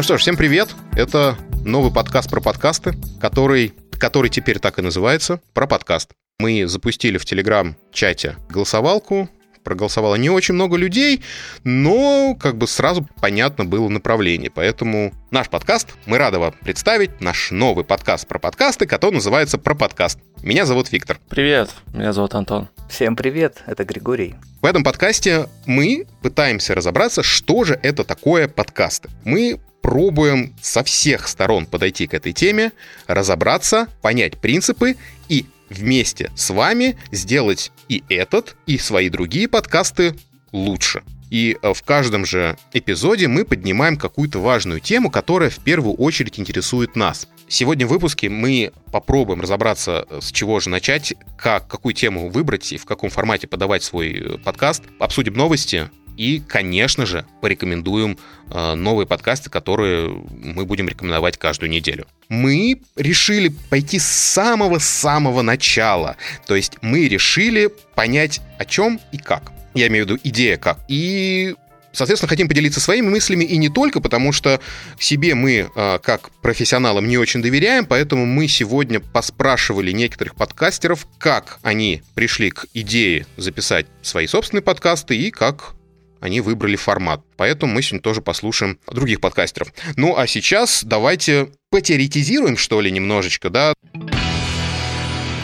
Ну что ж, всем привет. Это новый подкаст про подкасты, который, который теперь так и называется, про подкаст. Мы запустили в Телеграм-чате голосовалку, проголосовало не очень много людей, но как бы сразу понятно было направление. Поэтому наш подкаст, мы рады вам представить, наш новый подкаст про подкасты, который называется «Про подкаст». Меня зовут Виктор. Привет, меня зовут Антон. Всем привет, это Григорий. В этом подкасте мы пытаемся разобраться, что же это такое подкасты. Мы пробуем со всех сторон подойти к этой теме, разобраться, понять принципы и вместе с вами сделать и этот, и свои другие подкасты лучше. И э, в каждом же эпизоде мы поднимаем какую-то важную тему, которая в первую очередь интересует нас. Сегодня в выпуске мы попробуем разобраться, э, с чего же начать, как, какую тему выбрать и в каком формате подавать свой э, подкаст. Обсудим новости, и, конечно же, порекомендуем э, новые подкасты, которые мы будем рекомендовать каждую неделю. Мы решили пойти с самого-самого начала. То есть мы решили понять, о чем и как. Я имею в виду идея как. И Соответственно, хотим поделиться своими мыслями и не только, потому что себе мы, э, как профессионалам, не очень доверяем, поэтому мы сегодня поспрашивали некоторых подкастеров, как они пришли к идее записать свои собственные подкасты и как они выбрали формат. Поэтому мы сегодня тоже послушаем других подкастеров. Ну а сейчас давайте потеоретизируем, что ли, немножечко, да?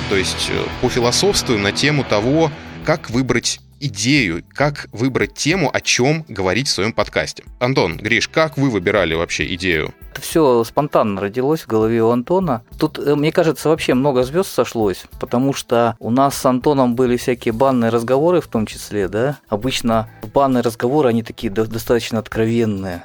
То есть э, пофилософствуем на тему того, как выбрать идею, как выбрать тему, о чем говорить в своем подкасте. Антон, Гриш, как вы выбирали вообще идею? Это все спонтанно родилось в голове у Антона. Тут, э, мне кажется, вообще много звезд сошлось, потому что у нас с Антоном были всякие банные разговоры в том числе, да. Обычно банные разговоры, они такие достаточно откровенные.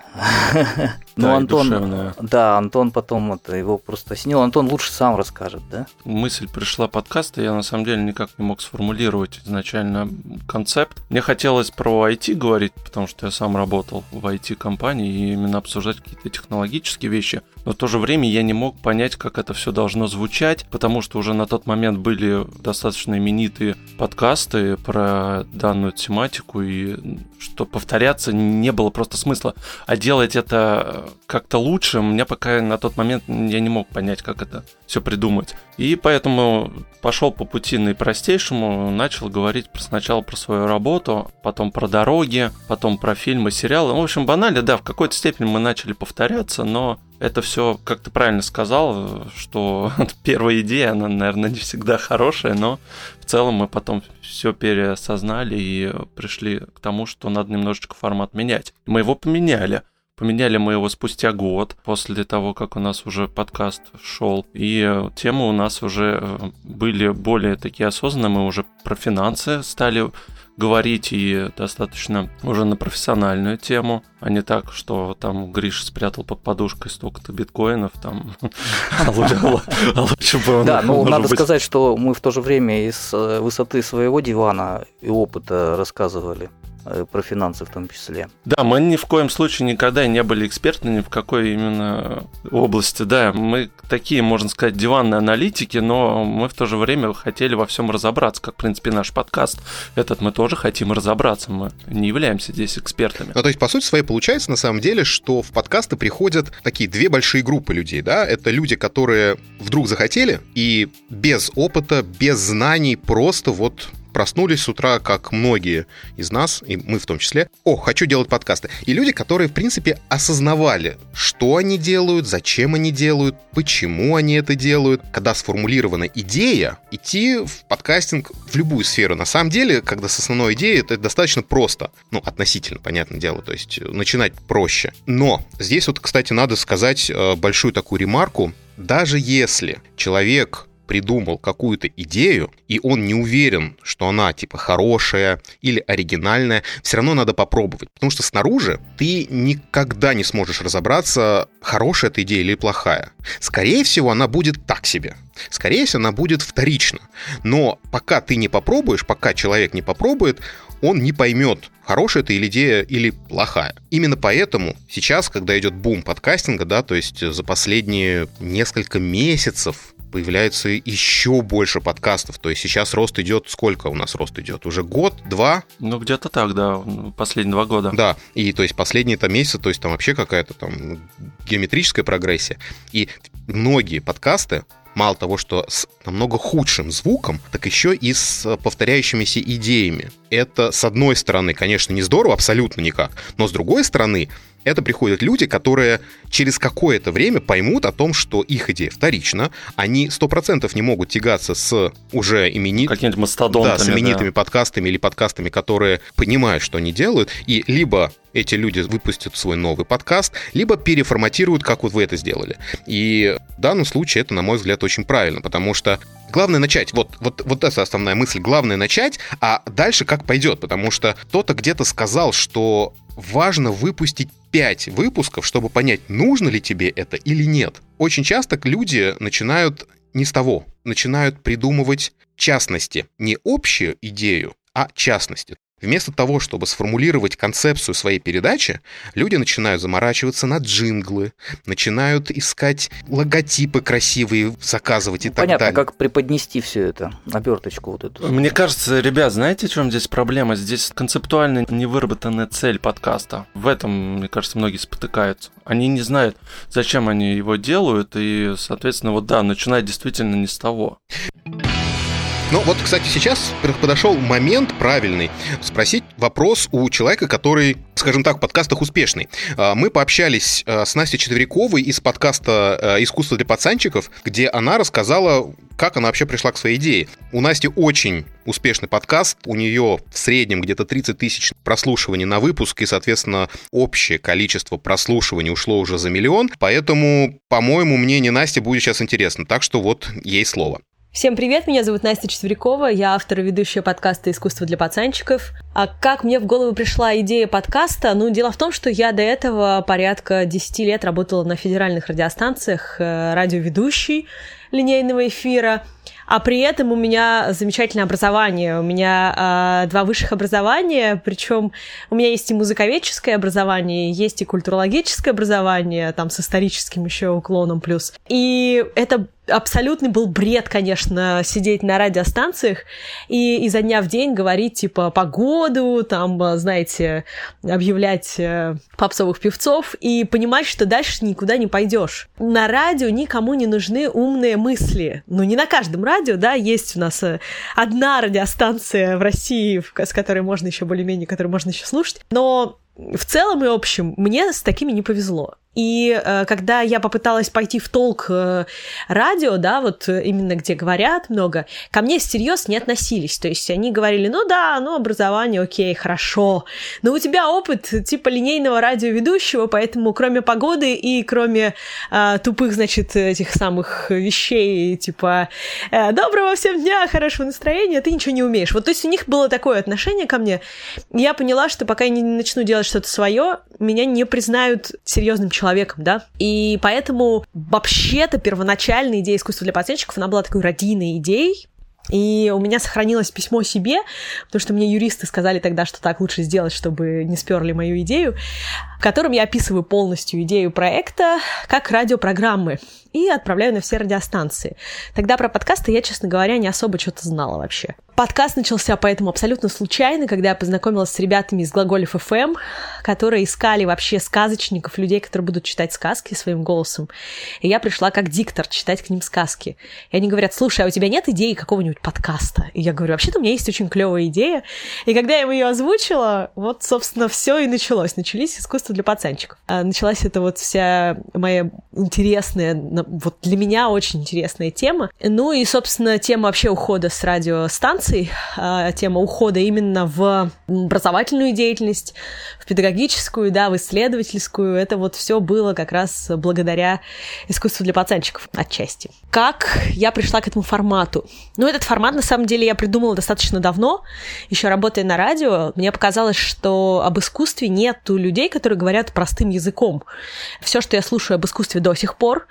Ну, да, Антон, душевная. да, Антон потом это его просто осенил. Антон лучше сам расскажет, да? Мысль пришла подкаста, я на самом деле никак не мог сформулировать изначально концепт. Мне хотелось про IT говорить, потому что я сам работал в IT-компании и именно обсуждать какие-то технологические вещи но в то же время я не мог понять, как это все должно звучать, потому что уже на тот момент были достаточно именитые подкасты про данную тематику, и что повторяться не было просто смысла. А делать это как-то лучше, у меня пока на тот момент я не мог понять, как это все придумать. И поэтому пошел по пути наипростейшему, начал говорить сначала про свою работу, потом про дороги, потом про фильмы, сериалы. В общем, банально, да, в какой-то степени мы начали повторяться, но это все, как ты правильно сказал, что первая идея, она, наверное, не всегда хорошая, но в целом мы потом все переосознали и пришли к тому, что надо немножечко формат менять. Мы его поменяли. Поменяли мы его спустя год, после того, как у нас уже подкаст шел. И темы у нас уже э, были более такие осознанные. Мы уже про финансы стали говорить и достаточно уже на профессиональную тему, а не так, что там Гриш спрятал под подушкой столько-то биткоинов, там, а лучше бы Да, ну надо сказать, что мы в то же время из э, высоты своего дивана и опыта рассказывали. Э, про финансы в том числе. Да, мы ни в коем случае никогда не были экспертами ни в какой именно области. Да, мы такие, можно сказать, диванные аналитики, но мы в то же время хотели во всем разобраться, как, в принципе, наш подкаст. Этот мы тоже хотим разобраться, мы не являемся здесь экспертами. Ну, то есть, по сути своей, получается, на самом деле, что в подкасты приходят такие две большие группы людей, да? Это люди, которые вдруг захотели и без опыта, без знаний, просто вот проснулись с утра, как многие из нас, и мы в том числе, о, хочу делать подкасты. И люди, которые, в принципе, осознавали, что они делают, зачем они делают, почему они это делают. Когда сформулирована идея, идти в подкастинг в любую сферу. На самом деле, когда с основной идеей, это достаточно просто. Ну, относительно, понятное дело, то есть начинать проще. Но здесь вот, кстати, надо сказать э, большую такую ремарку. Даже если человек придумал какую-то идею, и он не уверен, что она типа хорошая или оригинальная, все равно надо попробовать. Потому что снаружи ты никогда не сможешь разобраться, хорошая эта идея или плохая. Скорее всего, она будет так себе. Скорее всего, она будет вторично. Но пока ты не попробуешь, пока человек не попробует, он не поймет, хорошая это или идея или плохая. Именно поэтому сейчас, когда идет бум подкастинга, да, то есть за последние несколько месяцев появляется еще больше подкастов. То есть сейчас рост идет, сколько у нас рост идет? Уже год, два? Ну, где-то так, да, последние два года. Да, и то есть последние там месяцы, то есть там вообще какая-то там геометрическая прогрессия. И многие подкасты, мало того, что с намного худшим звуком, так еще и с повторяющимися идеями. Это, с одной стороны, конечно, не здорово, абсолютно никак, но с другой стороны, это приходят люди, которые через какое-то время поймут о том, что их идея вторична, они сто процентов не могут тягаться с уже именитыми... Какими-то мастодонтами, Да, с именитыми да. подкастами или подкастами, которые понимают, что они делают, и либо эти люди выпустят свой новый подкаст, либо переформатируют, как вот вы это сделали. И в данном случае это, на мой взгляд, очень правильно, потому что главное начать. Вот, вот, вот это основная мысль. Главное начать, а дальше как пойдет. Потому что кто-то где-то сказал, что важно выпустить 5 выпусков, чтобы понять, нужно ли тебе это или нет. Очень часто люди начинают не с того, начинают придумывать частности, не общую идею, а частности. Вместо того, чтобы сформулировать концепцию своей передачи, люди начинают заморачиваться на джинглы, начинают искать логотипы красивые, заказывать и ну, так понятно, далее. как преподнести все это, оберточку вот эту. Мне кажется, ребят, знаете, в чем здесь проблема? Здесь концептуально невыработанная цель подкаста. В этом, мне кажется, многие спотыкаются. Они не знают, зачем они его делают, и, соответственно, вот да, начинают действительно не с того. Ну вот, кстати, сейчас подошел момент правильный спросить вопрос у человека, который, скажем так, в подкастах успешный. А, мы пообщались а, с Настей Четверяковой из подкаста а, «Искусство для пацанчиков», где она рассказала, как она вообще пришла к своей идее. У Насти очень успешный подкаст, у нее в среднем где-то 30 тысяч прослушиваний на выпуск, и, соответственно, общее количество прослушиваний ушло уже за миллион, поэтому, по-моему, мнение Насти будет сейчас интересно, так что вот ей слово. Всем привет, меня зовут Настя Четверякова, я автор и ведущая подкаста «Искусство для пацанчиков». А как мне в голову пришла идея подкаста? Ну, дело в том, что я до этого порядка 10 лет работала на федеральных радиостанциях, э, радиоведущей линейного эфира – а при этом у меня замечательное образование. У меня э, два высших образования, причем у меня есть и музыковедческое образование, есть и культурологическое образование, там с историческим еще уклоном плюс. И это абсолютный был бред, конечно, сидеть на радиостанциях и изо дня в день говорить, типа, погоду, там, знаете, объявлять э, попсовых певцов и понимать, что дальше никуда не пойдешь. На радио никому не нужны умные мысли. Ну, не на каждом радио, да, есть у нас э, одна радиостанция в России, с которой можно еще более-менее, которую можно еще слушать, но в целом и общем мне с такими не повезло. И э, когда я попыталась пойти в толк э, радио, да, вот э, именно где говорят много, ко мне всерьез не относились. То есть они говорили, ну да, ну образование, окей, хорошо. Но у тебя опыт типа линейного радиоведущего, поэтому кроме погоды и кроме э, тупых, значит, этих самых вещей, типа э, доброго всем дня, хорошего настроения, ты ничего не умеешь. Вот то есть у них было такое отношение ко мне. Я поняла, что пока я не начну делать что-то свое, меня не признают серьезным человеком человеком, да. И поэтому вообще-то первоначальная идея искусства для пациентчиков, она была такой родийной идеей, и у меня сохранилось письмо себе, потому что мне юристы сказали тогда, что так лучше сделать, чтобы не сперли мою идею, в котором я описываю полностью идею проекта как радиопрограммы и отправляю на все радиостанции. Тогда про подкасты я, честно говоря, не особо что-то знала вообще. Подкаст начался поэтому абсолютно случайно, когда я познакомилась с ребятами из Глаголев FM, которые искали вообще сказочников, людей, которые будут читать сказки своим голосом. И я пришла как диктор читать к ним сказки. И они говорят, слушай, а у тебя нет идеи какого-нибудь подкаста? И я говорю, вообще-то у меня есть очень клевая идея. И когда я им ее озвучила, вот, собственно, все и началось. Начались искусства для пацанчиков. А началась эта вот вся моя интересная, вот для меня очень интересная тема. Ну и, собственно, тема вообще ухода с радиостанции инноваций, а, тема ухода именно в образовательную деятельность, в педагогическую, да, в исследовательскую. Это вот все было как раз благодаря искусству для пацанчиков отчасти. Как я пришла к этому формату? Ну, этот формат, на самом деле, я придумала достаточно давно, еще работая на радио. Мне показалось, что об искусстве нету людей, которые говорят простым языком. Все, что я слушаю об искусстве до сих пор,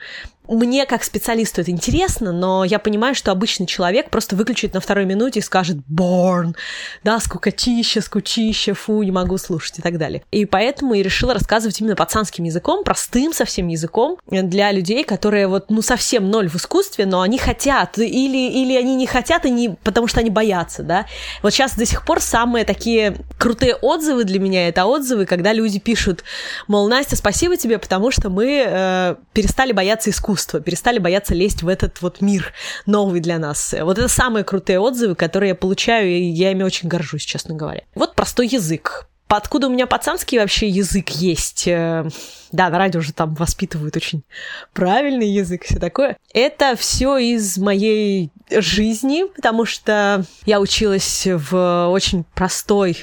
мне как специалисту это интересно, но я понимаю, что обычный человек просто выключит на второй минуте и скажет «борн», да, скукотища, скучища, фу, не могу слушать и так далее. И поэтому я решила рассказывать именно пацанским языком, простым совсем языком для людей, которые вот, ну, совсем ноль в искусстве, но они хотят, или, или они не хотят, и не, потому что они боятся, да. Вот сейчас до сих пор самые такие крутые отзывы для меня это отзывы, когда люди пишут, мол, Настя, спасибо тебе, потому что мы э, перестали бояться искусства, перестали бояться лезть в этот вот мир новый для нас. Вот это самые крутые отзывы, которые я получаю, и я ими очень горжусь, честно говоря. Вот простой язык. Откуда у меня пацанский вообще язык есть? Да, на радио уже там воспитывают очень правильный язык, все такое. Это все из моей жизни, потому что я училась в очень простой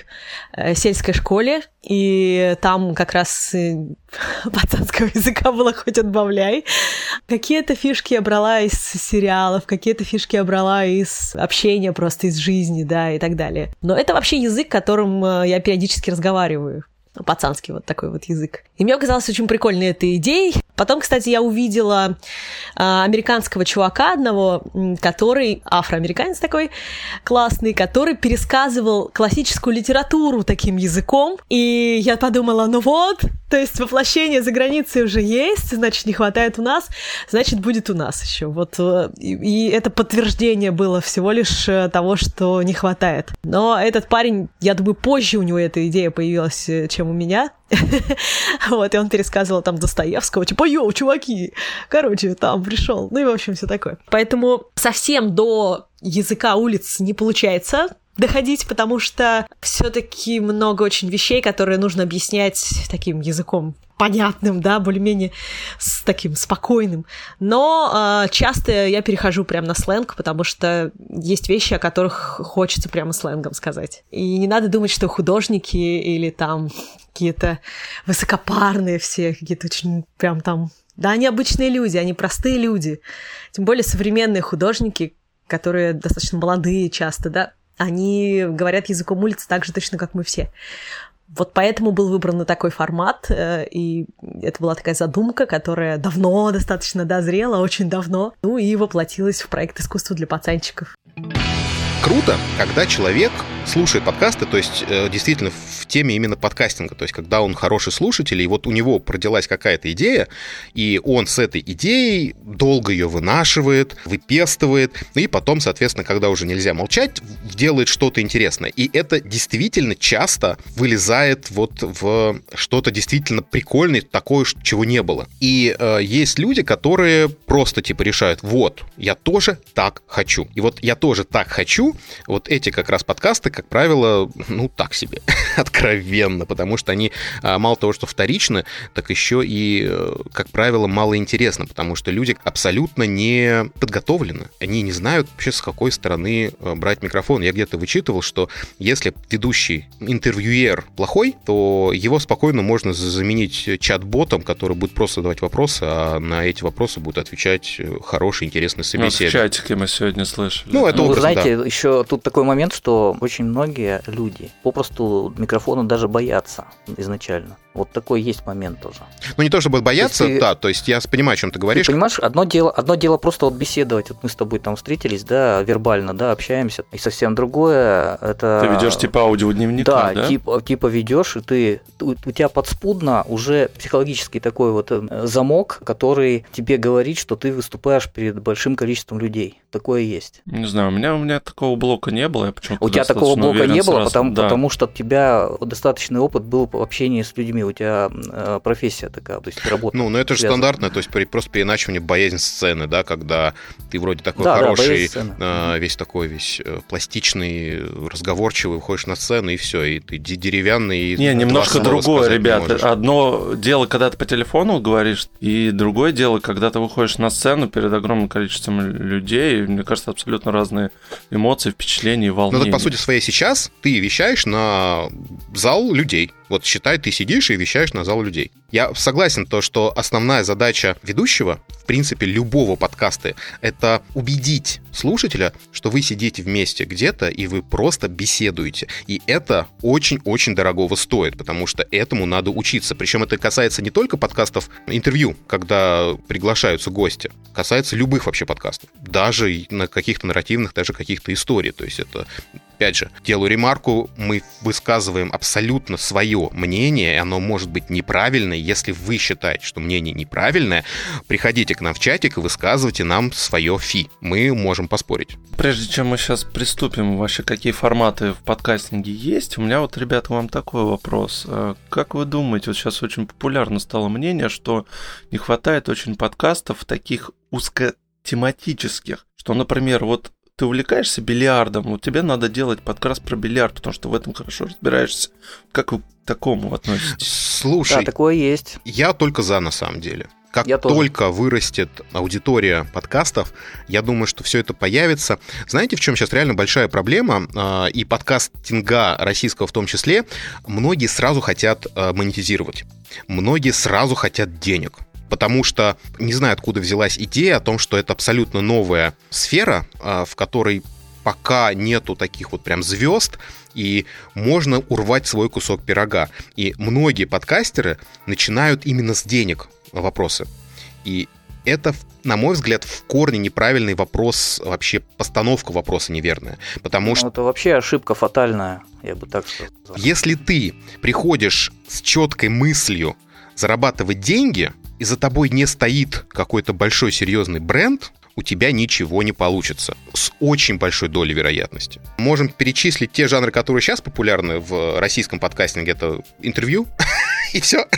э, сельской школе, и там как раз пацанского языка было хоть отбавляй. Какие-то фишки я брала из сериалов, какие-то фишки я брала из общения просто из жизни, да, и так далее. Но это вообще язык, которым э, я периодически разговариваю пацанский вот такой вот язык. И мне показалось очень прикольной этой идеей. Потом, кстати, я увидела а, американского чувака одного, который, афроамериканец такой классный, который пересказывал классическую литературу таким языком. И я подумала, ну вот, то есть воплощение за границей уже есть, значит, не хватает у нас, значит, будет у нас еще. Вот, э, и, это подтверждение было всего лишь э, того, что не хватает. Но этот парень, я думаю, позже у него эта идея появилась, э, чем у меня. Вот, и он пересказывал там Достоевского, типа, йоу, чуваки, короче, там пришел. Ну и, в общем, все такое. Поэтому совсем до языка улиц не получается доходить, потому что все-таки много очень вещей, которые нужно объяснять таким языком понятным, да, более-менее с таким спокойным. Но э, часто я перехожу прямо на сленг, потому что есть вещи, о которых хочется прямо сленгом сказать. И не надо думать, что художники или там какие-то высокопарные все, какие-то очень прям там... Да, они обычные люди, они простые люди. Тем более современные художники, которые достаточно молодые часто, да, они говорят языком улиц так же точно, как мы все. Вот поэтому был выбран такой формат, э, и это была такая задумка, которая давно достаточно дозрела, очень давно, ну и воплотилась в проект искусства для пацанчиков. Круто, когда человек слушает подкасты, то есть э, действительно в теме именно подкастинга, то есть когда он хороший слушатель, и вот у него родилась какая-то идея, и он с этой идеей долго ее вынашивает, выпестывает, и потом, соответственно, когда уже нельзя молчать, делает что-то интересное. И это действительно часто вылезает вот в что-то действительно прикольное, такое, чего не было. И э, есть люди, которые просто типа решают, вот, я тоже так хочу. И вот я тоже так хочу, вот эти как раз подкасты, как правило, ну, так себе, откровенно, потому что они а, мало того, что вторичны, так еще и, э, как правило, мало интересно, потому что люди абсолютно не подготовлены. Они не знают вообще, с какой стороны э, брать микрофон. Я где-то вычитывал, что если ведущий интервьюер плохой, то его спокойно можно заменить чат-ботом, который будет просто задавать вопросы, а на эти вопросы будет отвечать э, хороший, интересный собеседник. Ну, в чатике мы сегодня слышали. Ну, это ну, образно, вы знаете, да. еще тут такой момент, что очень многие люди попросту микрофона даже боятся изначально. Вот такой есть момент тоже. Ну, не то чтобы бояться, то да, то есть я понимаю, о чем ты говоришь. Ты понимаешь, одно дело, одно дело просто вот беседовать, вот мы с тобой там встретились, да, вербально, да, общаемся, и совсем другое это... Ты ведешь типа аудиодневника, да? Да, типа, типа ведешь, и ты, у, у тебя подспудно уже психологический такой вот э, замок, который тебе говорит, что ты выступаешь перед большим количеством людей. Такое есть. Не знаю, у меня, у меня такого блока не было, я почему-то У тебя такого блока не было, потому, да. потому что у тебя достаточный опыт был в общении с людьми у тебя э, профессия такая, то есть работа. Ну, ну это же стандартно, то есть при, просто переначивание боязнь сцены, да, когда ты вроде такой да, хороший, да, э, весь такой весь э, пластичный, разговорчивый, выходишь на сцену и все, и ты деревянный. И не, немножко другое, ребята. Одно дело, когда ты по телефону говоришь, и другое дело, когда ты выходишь на сцену перед огромным количеством людей, мне кажется, абсолютно разные эмоции, впечатления, волнения. Ну, так, по сути своей сейчас ты вещаешь на зал людей. Вот считай, ты сидишь и вещаешь на зал людей. Я согласен то, что основная задача ведущего, в принципе, любого подкаста, это убедить слушателя, что вы сидите вместе где-то, и вы просто беседуете. И это очень-очень дорогого стоит, потому что этому надо учиться. Причем это касается не только подкастов интервью, когда приглашаются гости, касается любых вообще подкастов. Даже на каких-то нарративных, даже каких-то историй. То есть это опять же, делаю ремарку, мы высказываем абсолютно свое мнение, и оно может быть неправильное. Если вы считаете, что мнение неправильное, приходите к нам в чатик и высказывайте нам свое фи. Мы можем поспорить. Прежде чем мы сейчас приступим, вообще какие форматы в подкастинге есть, у меня вот, ребята, вам такой вопрос. А как вы думаете, вот сейчас очень популярно стало мнение, что не хватает очень подкастов таких узкотематических, что, например, вот ты увлекаешься бильярдом, вот тебе надо делать подкаст про бильярд, потому что в этом хорошо разбираешься. Как вы к такому относитесь? Слушай, Да, такое есть. я только за на самом деле. Как Я тоже. только вырастет аудитория подкастов, я думаю, что все это появится. Знаете, в чем сейчас реально большая проблема? А, И подкастинга российского в том числе. Многие сразу хотят а, монетизировать. Многие сразу хотят денег. Потому что не знаю, откуда взялась идея о том, что это абсолютно новая сфера, а, в которой пока нету таких вот прям звезд, и можно урвать свой кусок пирога. И многие подкастеры начинают именно с денег вопросы. И это, на мой взгляд, в корне неправильный вопрос, вообще постановка вопроса неверная. Потому что Ну, это вообще ошибка фатальная, я бы так сказал. если ты приходишь с четкой мыслью зарабатывать деньги, и за тобой не стоит какой-то большой серьезный бренд, у тебя ничего не получится. С очень большой долей вероятности. Можем перечислить те жанры, которые сейчас популярны в российском подкастинге. Это интервью, и все.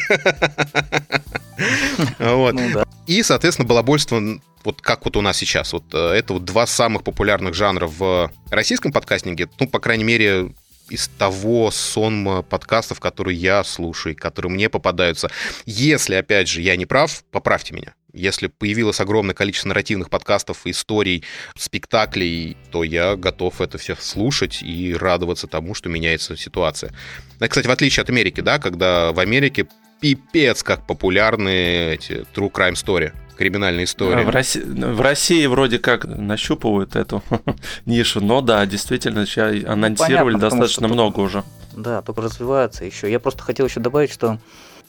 Вот. Ну да. И, соответственно, балабольство, вот как вот у нас сейчас. Вот э, это вот два самых популярных жанра в российском подкастинге. Ну, по крайней мере, из того сонма подкастов, которые я слушаю, которые мне попадаются. Если, опять же, я не прав, поправьте меня. Если появилось огромное количество нарративных подкастов, историй, спектаклей, то я готов это все слушать и радоваться тому, что меняется ситуация. Ну, Кстати, в отличие от Америки, да, когда в Америке пипец как популярны эти true crime story, криминальные истории. А В России, в России вроде как нащупывают эту нишу, но да, действительно, сейчас анонсировали понятно, достаточно что много уже. Да, только развивается еще. Я просто хотел еще добавить, что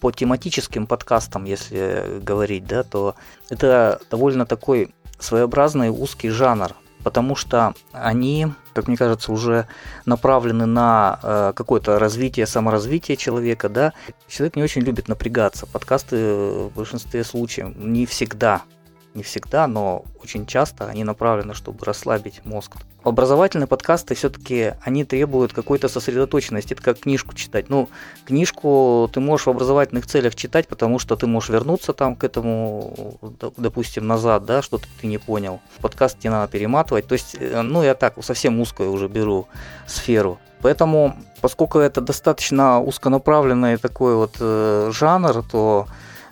по тематическим подкастам, если говорить, да, то это довольно такой своеобразный узкий жанр, потому что они, как мне кажется, уже направлены на э, какое-то развитие, саморазвитие человека, да. Человек не очень любит напрягаться. Подкасты в большинстве случаев не всегда, не всегда, но очень часто они направлены, чтобы расслабить мозг. Образовательные подкасты все-таки они требуют какой-то сосредоточенности. Это как книжку читать. Ну, книжку ты можешь в образовательных целях читать, потому что ты можешь вернуться там к этому, допустим, назад, да, что-то ты не понял. Подкаст тебе надо перематывать. То есть, э, ну, я так совсем узкую уже беру сферу. Поэтому, поскольку это достаточно узконаправленный такой вот э, жанр, то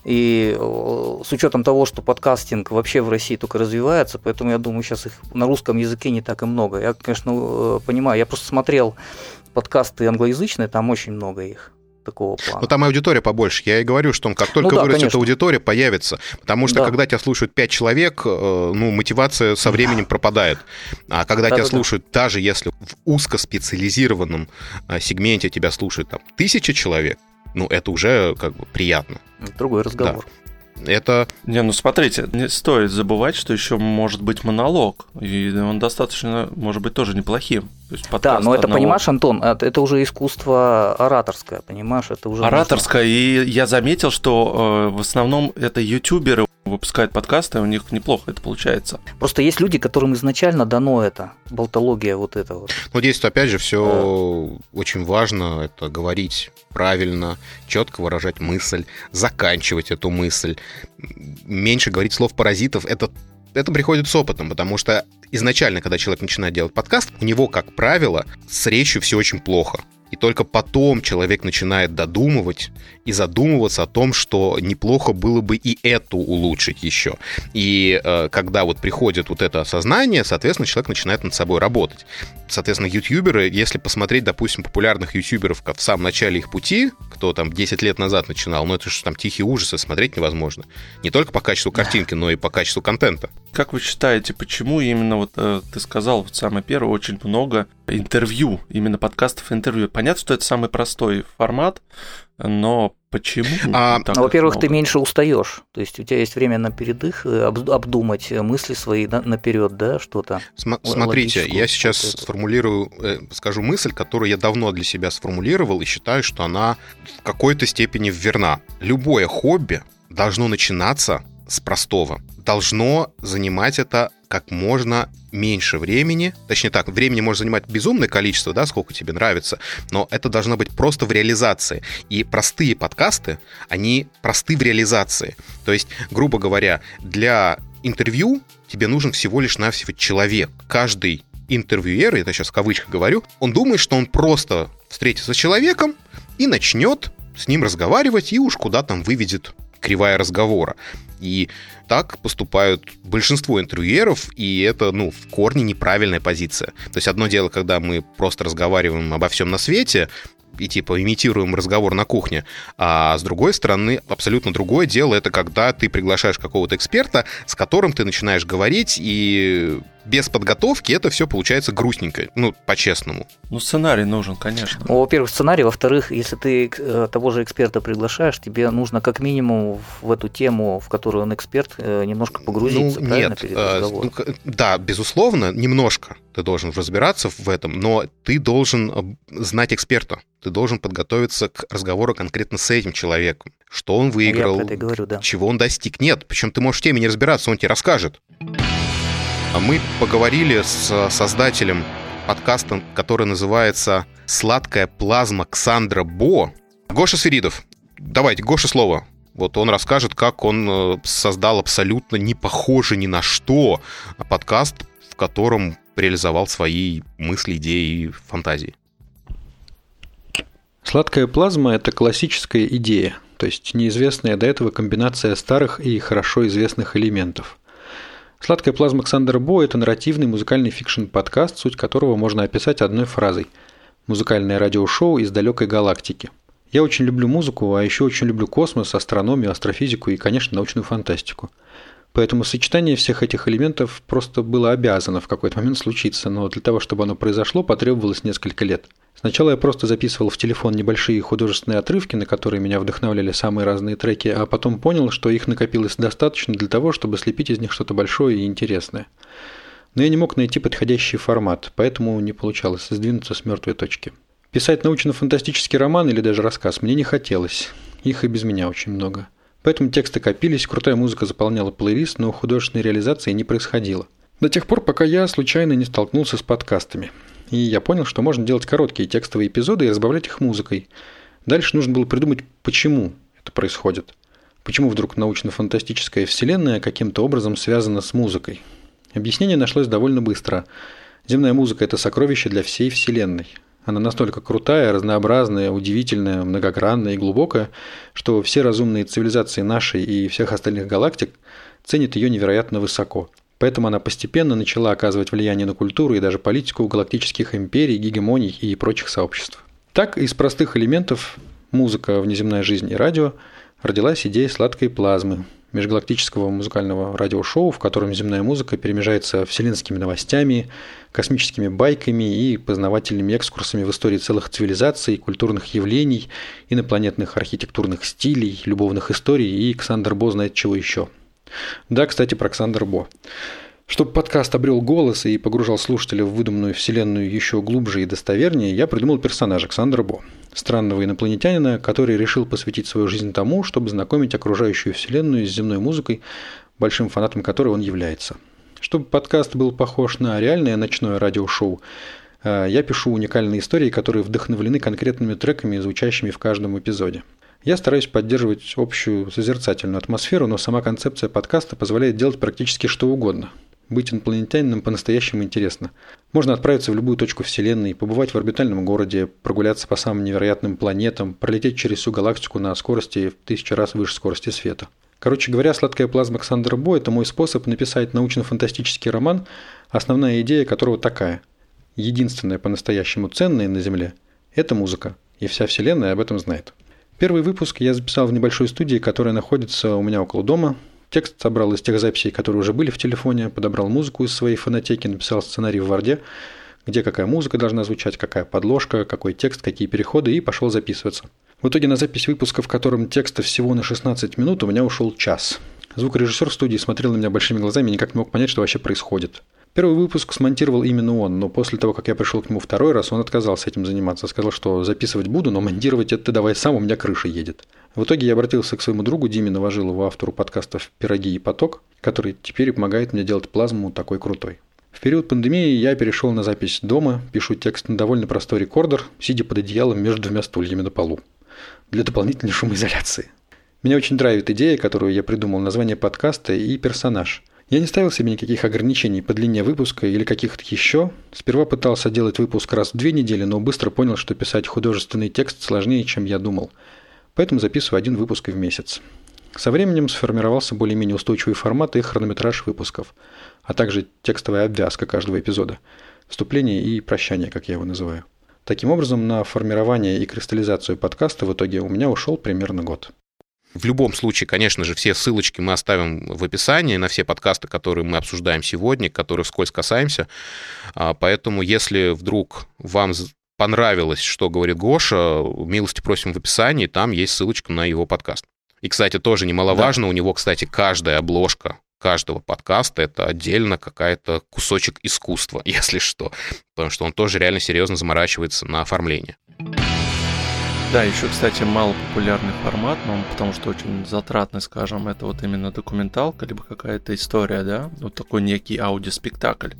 и э, с учетом того, что подкастинг вообще в России только развивается, поэтому я думаю, сейчас их на русском языке не так и много. Я, конечно, э, понимаю, я просто смотрел подкасты англоязычные, там очень много их такого плана. Ну, там аудитория побольше. Я и говорю, что как только Ну да, вырастет конечно. аудитория, появится. Потому что Да. когда тебя слушают 5 человек, э, ну, мотивация со временем пропадает. А когда тебя Да-да-да. слушают, даже если в узкоспециализированном сегменте тебя слушают там тысяча человек, ну, это уже как бы приятно. Другой разговор. Это Не, ну смотрите, не стоит забывать, что еще может быть монолог, и он достаточно, может быть, тоже неплохим. Да, но это, одного- понимаешь, Антон, это, это уже искусство ораторское, понимаешь? Это уже Ораторская, и я заметил, что э, в основном это ютуберы выпускают подкасты, у них неплохо это получается. нужно. Просто есть люди, которым изначально дано это, болтология вот это вот. Ну, здесь, опять же, все очень важно. Это говорить правильно, четко выражать мысль, заканчивать эту мысль. Меньше говорить слов паразитов. Это, это приходит с опытом, потому что изначально, когда человек начинает делать подкаст, у него, как правило, с речью все очень плохо. И только потом человек начинает додумывать и задумываться о том, что неплохо было бы и эту улучшить еще. И э, когда вот приходит вот это осознание, соответственно, человек начинает над собой работать. Соответственно, ютуберы, если посмотреть, допустим, популярных ютуберов в самом начале их пути, кто там 10 лет назад начинал, ну это же там тихие ужасы, смотреть невозможно. Не только по качеству картинки, но и по качеству контента. Как вы считаете, почему именно вот э, ты сказал вот самое первое, очень много интервью, именно подкастов интервью? Понятно, что это самый простой формат, но почему? А, ну, во-первых, много? ты меньше устаешь. То есть у тебя есть время на передых, э, обдумать мысли свои наперед, да, что-то. См- смотрите, я сейчас сформулирую, э, скажу мысль, которую я давно для себя сформулировал и считаю, что она в какой-то степени верна. Любое хобби должно начинаться с простого. Должно занимать это как можно меньше времени. Точнее так, времени может занимать безумное количество, да, сколько тебе нравится, но это должно быть просто в реализации. И простые подкасты, они просты в реализации. То есть, грубо говоря, для интервью тебе нужен всего лишь навсего человек. Каждый интервьюер, это сейчас в кавычках говорю, он думает, что он просто встретится с человеком и начнет с ним разговаривать, и уж куда там выведет кривая разговора. И так поступают большинство интервьюеров, и это, ну, в корне неправильная позиция. То есть одно дело, когда мы просто разговариваем обо всем на свете, и типа имитируем разговор на кухне. А с другой стороны, абсолютно другое дело это когда ты приглашаешь какого-то эксперта, с которым ты начинаешь говорить, и без подготовки это все получается грустненько, ну, по-честному. Ну, сценарий нужен, конечно. Ну, во-первых, сценарий, во-вторых, если ты э, того же эксперта приглашаешь, тебе нужно как минимум в эту тему, в которую он эксперт, э, немножко погрузиться, ну, нет, перед э, разговором? Да, безусловно, немножко ты должен разбираться в этом, но ты должен знать эксперта, ты должен подготовиться к разговору конкретно с этим человеком, что он выиграл, говорю, да. чего он достиг. Нет, причем ты можешь в теме не разбираться, он тебе расскажет. Мы поговорили с создателем подкаста, который называется «Сладкая плазма Ксандра Бо». Гоша Свиридов. Давайте, Гоша слово. Вот он расскажет, как он э, создал абсолютно не похожий ни на что подкаст, в котором реализовал свои мысли, идеи и фантазии. Сладкая плазма – это классическая идея, то есть неизвестная до этого комбинация старых и хорошо известных элементов. Сладкая плазма Ксандер Бо – это нарративный музыкальный фикшн-подкаст, суть которого можно описать одной фразой – музыкальное радиошоу из далекой галактики. Я очень люблю музыку, а еще очень люблю космос, астрономию, астрофизику и, конечно, научную фантастику. Поэтому сочетание всех этих элементов просто было обязано в какой-то момент случиться, но для того, чтобы оно произошло, потребовалось несколько лет – Сначала я просто записывал в телефон небольшие художественные отрывки, на которые меня вдохновляли самые разные треки, а потом понял, что их накопилось достаточно для того, чтобы слепить из них что-то большое и интересное. Но я не мог найти подходящий формат, поэтому не получалось сдвинуться с мертвой точки. Писать научно-фантастический роман или даже рассказ мне не хотелось. Их и без меня очень много. Поэтому тексты копились, крутая музыка заполняла плейлист, но художественной реализации не происходило. До тех пор, пока я случайно не столкнулся с подкастами – и я понял, что можно делать короткие текстовые эпизоды и разбавлять их музыкой. Дальше нужно было придумать, почему это происходит. Почему вдруг научно-фантастическая вселенная каким-то образом связана с музыкой? Объяснение нашлось довольно быстро. Земная музыка – это сокровище для всей вселенной. Она настолько крутая, разнообразная, удивительная, многогранная и глубокая, что все разумные цивилизации нашей и всех остальных галактик ценят ее невероятно высоко – Поэтому она постепенно начала оказывать влияние на культуру и даже политику галактических империй, гегемоний и прочих сообществ. Так, из простых элементов музыка, внеземная жизнь и радио родилась идея сладкой плазмы, межгалактического музыкального радиошоу, в котором земная музыка перемежается вселенскими новостями, космическими байками и познавательными экскурсами в истории целых цивилизаций, культурных явлений, инопланетных архитектурных стилей, любовных историй и Александр Бо знает чего еще – да, кстати, про Александр Бо. Чтобы подкаст обрел голос и погружал слушателя в выдуманную вселенную еще глубже и достовернее, я придумал персонажа Александра Бо, странного инопланетянина, который решил посвятить свою жизнь тому, чтобы знакомить окружающую вселенную с земной музыкой, большим фанатом которой он является. Чтобы подкаст был похож на реальное ночное радиошоу, э, я пишу уникальные истории, которые вдохновлены конкретными треками, звучащими в каждом эпизоде. Я стараюсь поддерживать общую созерцательную атмосферу, но сама концепция подкаста позволяет делать практически что угодно. Быть инопланетянином по-настоящему интересно. Можно отправиться в любую точку Вселенной, побывать в орбитальном городе, прогуляться по самым невероятным планетам, пролететь через всю галактику на скорости в тысячу раз выше скорости света. Короче говоря, «Сладкая плазма Александра Бо» – это мой способ написать научно-фантастический роман, основная идея которого такая. Единственное по-настоящему ценное на Земле – это музыка, и вся Вселенная об этом знает. Первый выпуск я записал в небольшой студии, которая находится у меня около дома. Текст собрал из тех записей, которые уже были в телефоне, подобрал музыку из своей фонотеки, написал сценарий в Варде, где какая музыка должна звучать, какая подложка, какой текст, какие переходы, и пошел записываться. В итоге на запись выпуска, в котором текста всего на 16 минут, у меня ушел час. Звукорежиссер в студии смотрел на меня большими глазами и никак не мог понять, что вообще происходит. Первый выпуск смонтировал именно он, но после того, как я пришел к нему второй раз, он отказался этим заниматься. Сказал, что записывать буду, но монтировать это ты давай сам, у меня крыша едет. В итоге я обратился к своему другу Диме Новожилову, автору подкастов «Пироги и поток», который теперь помогает мне делать плазму такой крутой. В период пандемии я перешел на запись дома, пишу текст на довольно простой рекордер, сидя под одеялом между двумя стульями на полу. Для дополнительной шумоизоляции. Меня очень драйвит идея, которую я придумал, название подкаста и персонаж. Я не ставил себе никаких ограничений по длине выпуска или каких-то еще. Сперва пытался делать выпуск раз в две недели, но быстро понял, что писать художественный текст сложнее, чем я думал. Поэтому записываю один выпуск в месяц. Со временем сформировался более-менее устойчивый формат и хронометраж выпусков, а также текстовая обвязка каждого эпизода, вступление и прощание, как я его называю. Таким образом, на формирование и кристаллизацию подкаста в итоге у меня ушел примерно год. В любом случае, конечно же, все ссылочки мы оставим в описании на все подкасты, которые мы обсуждаем сегодня, которые вскользь касаемся. А, поэтому, если вдруг вам понравилось, что говорит Гоша, милости просим в описании, там есть ссылочка на его подкаст. И, кстати, тоже немаловажно, да. у него, кстати, каждая обложка каждого подкаста это отдельно какая-то кусочек искусства, если что, потому что он тоже реально серьезно заморачивается на оформление. Да, еще, кстати, мало популярный формат, но потому что очень затратный, скажем, это вот именно документалка, либо какая-то история, да, вот такой некий аудиоспектакль.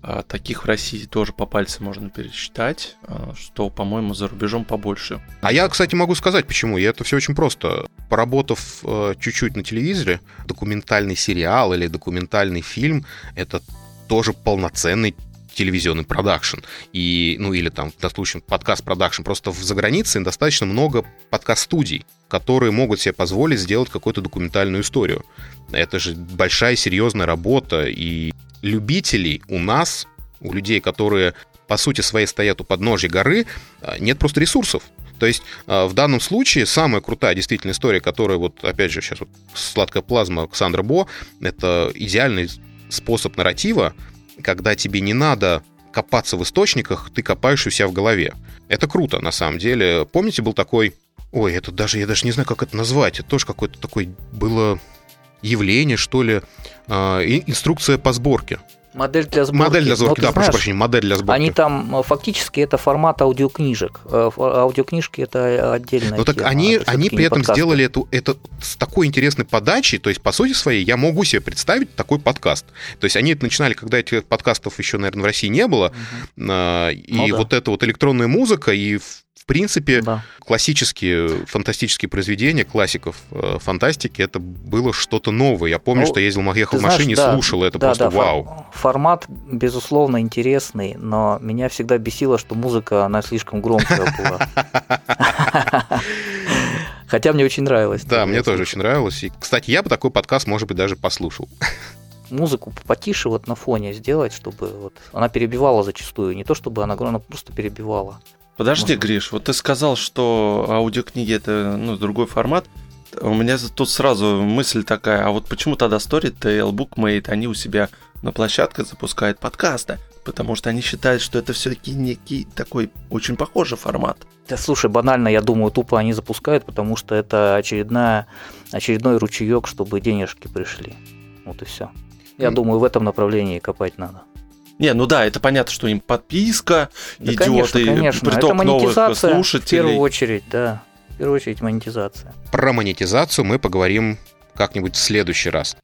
А, таких в России тоже по пальцам можно пересчитать, а, что, по-моему, за рубежом побольше. А я, кстати, могу сказать, почему. И это все очень просто. Поработав э, чуть-чуть на телевизоре, документальный сериал или документальный фильм — это тоже полноценный телевизионный продакшн. И, ну, или там, в случае, подкаст-продакшн. Просто в загранице достаточно много подкаст-студий, которые могут себе позволить сделать какую-то документальную историю. Это же большая серьезная работа, и любителей у нас, у людей, которые по сути своей стоят у подножья горы, а, нет просто ресурсов. То есть а, в данном случае самая крутая действительно история, которая вот, опять же, сейчас вот сладкая плазма Александра Бо, это идеальный способ нарратива, когда тебе не надо копаться в источниках, ты копаешь у себя в голове. Это круто, на самом деле. Помните, был такой... Ой, это даже, я даже не знаю, как это назвать. Это тоже какое-то такое было явление, что ли. Э, инструкция по сборке. Модель для сборки. Модель для сборки, да, знаешь, прошу прощения, модель для сборки. Они там э, фактически это формат аудиокнижек. Э, аудиокнижки это отдельная. Ну так тема, они, они при этом подкасты. сделали эту, это с такой интересной подачей, то есть по сути своей я могу себе представить такой подкаст. То есть они это начинали, когда этих подкастов еще, наверное, в России не было, угу. и ну, да. вот эта вот электронная музыка и в принципе, да. классические фантастические произведения классиков э, фантастики это было что-то новое. Я помню, ну, что ездил, ехал в машине знаешь, и слушал это да, просто да, вау. Формат, безусловно, интересный, но меня всегда бесило, что музыка, она слишком громкая была. Хотя мне очень нравилось. Да, мне тоже очень нравилось. И, кстати, я бы такой подкаст, может быть, даже послушал музыку потише вот на фоне сделать, чтобы вот она перебивала зачастую. Не то чтобы она, она просто перебивала. Подожди, Можно? Гриш, вот ты сказал, что аудиокниги это ну, другой формат. У меня тут сразу мысль такая, а вот почему тогда Storytel, Bookmate, они у себя на площадках запускают подкасты? Потому что они считают, что это все-таки некий такой очень похожий формат. Да слушай, банально, я думаю, тупо они запускают, потому что это очередная, очередной ручеек, чтобы денежки пришли. Вот и все. Я mm. думаю, в этом направлении копать надо. Не, ну да, это понятно, что им подписка да, идет, конечно, и конечно. приток это монетизация новых слушателей. В первую очередь, да. В первую очередь монетизация. Про монетизацию мы поговорим как-нибудь в следующий раз.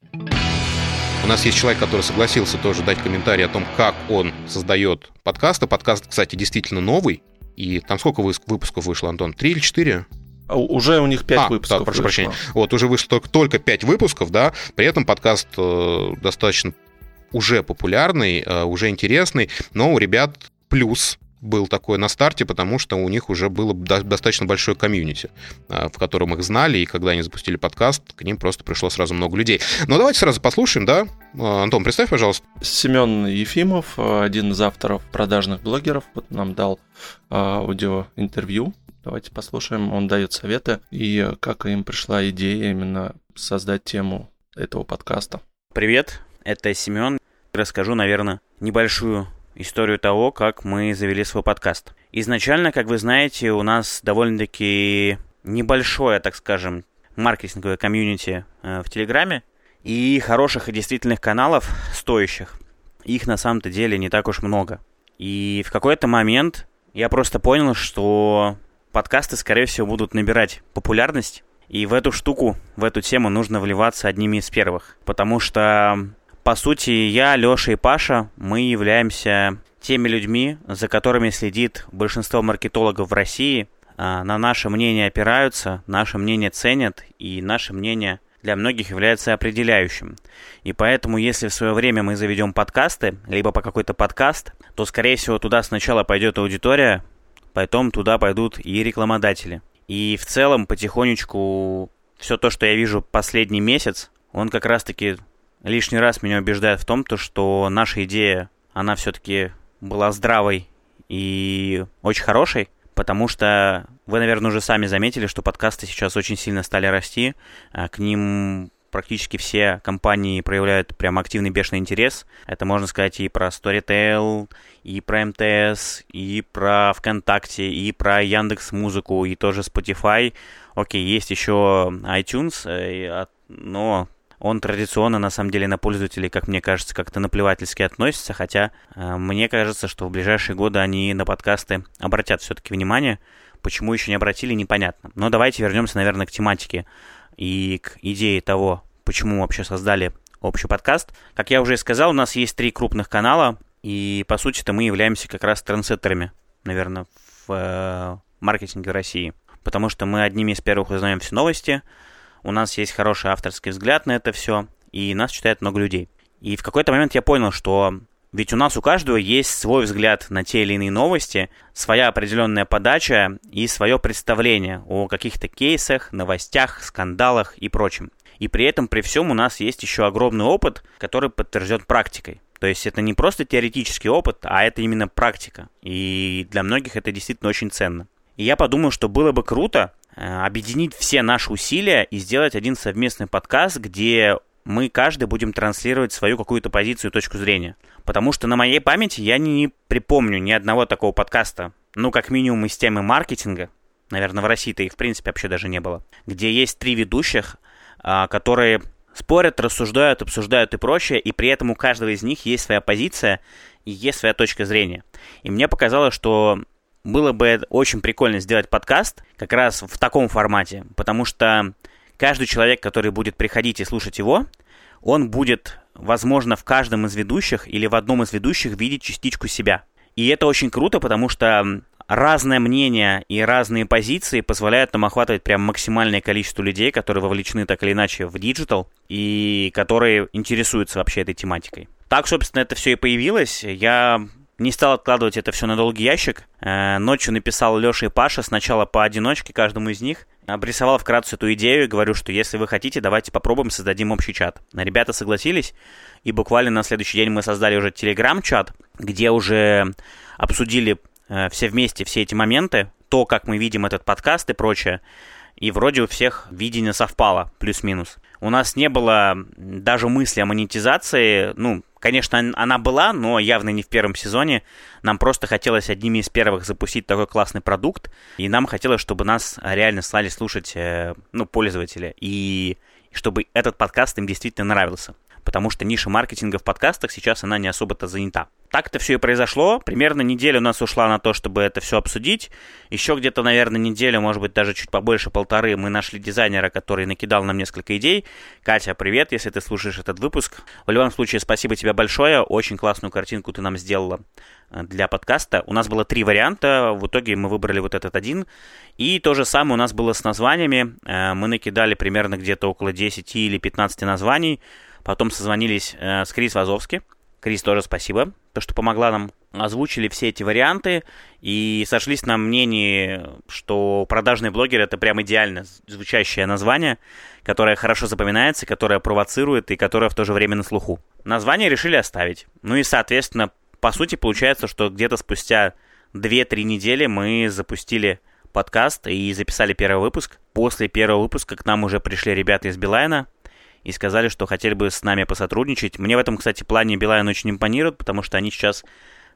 У нас есть человек, который согласился тоже дать комментарий о том, как он создает подкасты. Подкаст, кстати, действительно новый. И там сколько выпусков вышло, Антон? Три или четыре? А, уже у них пять а, выпусков. Да, прошу вышло. прощения. Вот, уже вышло только, только 5 выпусков, да. При этом подкаст э, достаточно уже популярный, э, уже интересный, но у ребят плюс был такой на старте, потому что у них уже было достаточно большое комьюнити, э, в котором их знали, и когда они запустили подкаст, к ним просто пришло сразу много людей. Но давайте сразу послушаем, да? Э, Антон, представь, пожалуйста. Семен Ефимов, один из авторов продажных блогеров, вот нам дал аудиоинтервью Давайте послушаем, он дает советы и как им пришла идея именно создать тему этого подкаста. Привет, это Семен. Расскажу, наверное, небольшую историю того, как мы завели свой подкаст. Изначально, как вы знаете, у нас довольно-таки небольшое, так скажем, маркетинговое комьюнити э, в Телеграме и хороших и действительных каналов, стоящих. Их на самом-то деле не так уж много. И в какой-то момент я просто понял, что подкасты, скорее всего, будут набирать популярность. И в эту штуку, в эту тему нужно вливаться одними из первых. Потому что, по сути, я, Леша и Паша, мы являемся теми людьми, за которыми следит большинство маркетологов в России. А, на наше мнение опираются, наше мнение ценят, и наше мнение для многих является определяющим. И поэтому, если в свое время мы заведем подкасты, либо по какой-то подкаст, то, скорее всего, туда сначала пойдет аудитория, потом туда пойдут и рекламодатели. И в целом потихонечку все то, что я вижу последний месяц, он как раз-таки лишний раз меня убеждает в том, то, что наша идея, она все-таки была здравой и очень хорошей, потому что вы, наверное, уже сами заметили, что подкасты сейчас очень сильно стали расти, а к ним практически все компании проявляют прям активный бешеный интерес. Это можно сказать и про Storytel, и про МТС, и про ВКонтакте, и про Яндекс Музыку, и тоже Spotify. Окей, есть еще iTunes, э, но он традиционно, на самом деле, на пользователей, как мне кажется, как-то наплевательски относится, хотя э, мне кажется, что в ближайшие годы они на подкасты обратят все-таки внимание. Почему еще не обратили, непонятно. Но давайте вернемся, наверное, к тематике и к идее того, почему вообще создали общий подкаст. Как я уже сказал, у нас есть три крупных канала, и по сути-то мы являемся как раз трендсеттерами, наверное, в э, маркетинге России. Потому что мы одними из первых узнаем все новости, у нас есть хороший авторский взгляд на это все, и нас читает много людей. И в какой-то момент я понял, что ведь у нас у каждого есть свой взгляд на те или иные новости, своя определенная подача и свое представление о каких-то кейсах, новостях, скандалах и прочем. И при этом, при всем, у нас есть еще огромный опыт, который подтвержден практикой. То есть это не просто теоретический опыт, а это именно практика. И для многих это действительно очень ценно. И я подумал, что было бы круто объединить все наши усилия и сделать один совместный подкаст, где мы каждый будем транслировать свою какую-то позицию, точку зрения. Потому что на моей памяти я не припомню ни одного такого подкаста, ну, как минимум из темы маркетинга, наверное, в России-то их, в принципе, вообще даже не было, где есть три ведущих, а, которые спорят, рассуждают, обсуждают и прочее, и при этом у каждого из них есть своя позиция и есть своя точка зрения. И мне показалось, что было бы очень прикольно сделать подкаст как раз в таком формате, потому что каждый человек, который будет приходить и слушать его, он будет, возможно, в каждом из ведущих или в одном из ведущих видеть частичку себя. И это очень круто, потому что разное мнение и разные позиции позволяют нам охватывать прям максимальное количество людей, которые вовлечены так или иначе в digital и которые интересуются вообще этой тематикой. Так, собственно, это все и появилось. Я не стал откладывать это все на долгий ящик. Э, ночью написал Леша и Паша сначала поодиночке каждому из них. Обрисовал вкратце эту идею и говорю, что если вы хотите, давайте попробуем, создадим общий чат. Ребята согласились, и буквально на следующий день мы создали уже телеграм-чат, где уже обсудили э, все вместе все эти моменты, то, как мы видим этот подкаст и прочее. И вроде у всех видение совпало, плюс-минус. У нас не было даже мысли о монетизации, ну, Конечно, она была, но явно не в первом сезоне. Нам просто хотелось одними из первых запустить такой классный продукт, и нам хотелось, чтобы нас реально стали слушать э, ну, пользователи, и чтобы этот подкаст им действительно нравился потому что ниша маркетинга в подкастах сейчас она не особо-то занята. Так это все и произошло. Примерно неделя у нас ушла на то, чтобы это все обсудить. Еще где-то, наверное, неделю, может быть, даже чуть побольше полторы, мы нашли дизайнера, который накидал нам несколько идей. Катя, привет, если ты слушаешь этот выпуск. В любом случае, спасибо тебе большое. Очень классную картинку ты нам сделала э, для подкаста. У нас было три варианта, в итоге мы выбрали вот этот один. И то же самое у нас было с названиями. Э, мы накидали примерно где-то около 10 или 15 названий. Потом созвонились э, с Крис Вазовски. Крис, тоже спасибо, то, что помогла нам. Озвучили все эти варианты и сошлись на мнении, что продажный блогер это прям идеально звучащее название, которое хорошо запоминается, которое провоцирует и которое в то же время на слуху. Название решили оставить. Ну и, соответственно, по сути, получается, что где-то спустя 2-3 недели мы запустили подкаст и записали первый выпуск. После первого выпуска к нам уже пришли ребята из Билайна и сказали, что хотели бы с нами посотрудничать. Мне в этом, кстати, плане Билайн очень импонирует, потому что они сейчас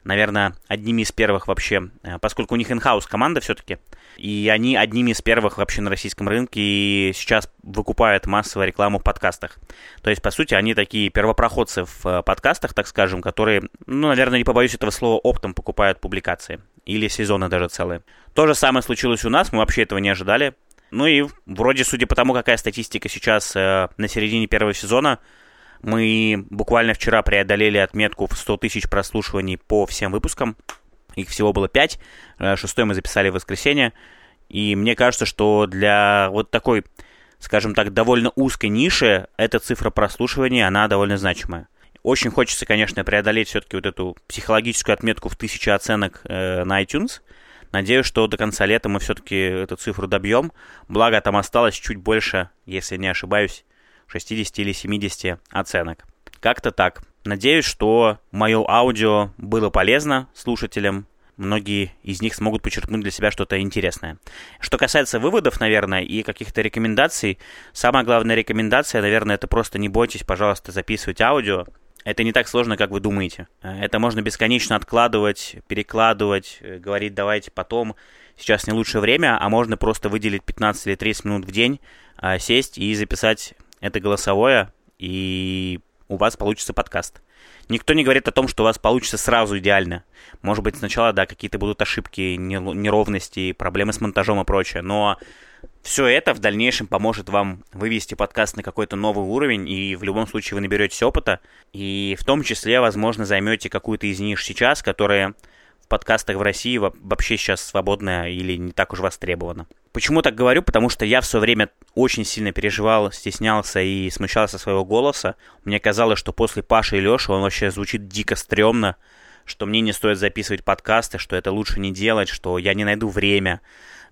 наверное, одними из первых вообще, э, поскольку у них инхаус команда все-таки, и они одними из первых вообще на российском рынке и сейчас выкупают массовую рекламу в подкастах. То есть, по сути, они такие первопроходцы в э, подкастах, так скажем, которые, ну, наверное, не побоюсь этого слова, оптом покупают публикации. Или сезоны даже целые. То же самое случилось у нас, мы вообще этого не ожидали. Ну и вроде, судя по тому, какая статистика сейчас э, на середине первого сезона, мы буквально вчера преодолели отметку в 100 тысяч прослушиваний по всем выпускам. Их всего было 5. Э, шестой мы записали в воскресенье. И мне кажется, что для вот такой, скажем так, довольно узкой ниши эта цифра прослушивания, она довольно значимая. Очень хочется, конечно, преодолеть все-таки вот эту психологическую отметку в тысячи оценок э, на iTunes. Надеюсь, что до конца лета мы все-таки эту цифру добьем. Благо, там осталось чуть больше, если не ошибаюсь, 60 или 70 оценок. Как-то так. Надеюсь, что мое аудио было полезно слушателям. Многие из них смогут подчеркнуть для себя что-то интересное. Что касается выводов, наверное, и каких-то рекомендаций, самая главная рекомендация, наверное, это просто не бойтесь, пожалуйста, записывать аудио. Это не так сложно, как вы думаете. Это можно бесконечно откладывать, перекладывать, говорить давайте потом. Сейчас не лучшее время, а можно просто выделить 15 или 30 минут в день, а, сесть и записать это голосовое, и у вас получится подкаст. Никто не говорит о том, что у вас получится сразу идеально. Может быть, сначала, да, какие-то будут ошибки, неровности, проблемы с монтажом и прочее, но все это в дальнейшем поможет вам вывести подкаст на какой-то новый уровень, и в любом случае вы наберетесь опыта, и в том числе, возможно, займете какую-то из ниш сейчас, которая в подкастах в России вообще сейчас свободная или не так уж востребована. Почему так говорю? Потому что я в свое время очень сильно переживал, стеснялся и смущался своего голоса. Мне казалось, что после Паши и Леши он вообще звучит дико стрёмно, что мне не стоит записывать подкасты, что это лучше не делать, что я не найду время,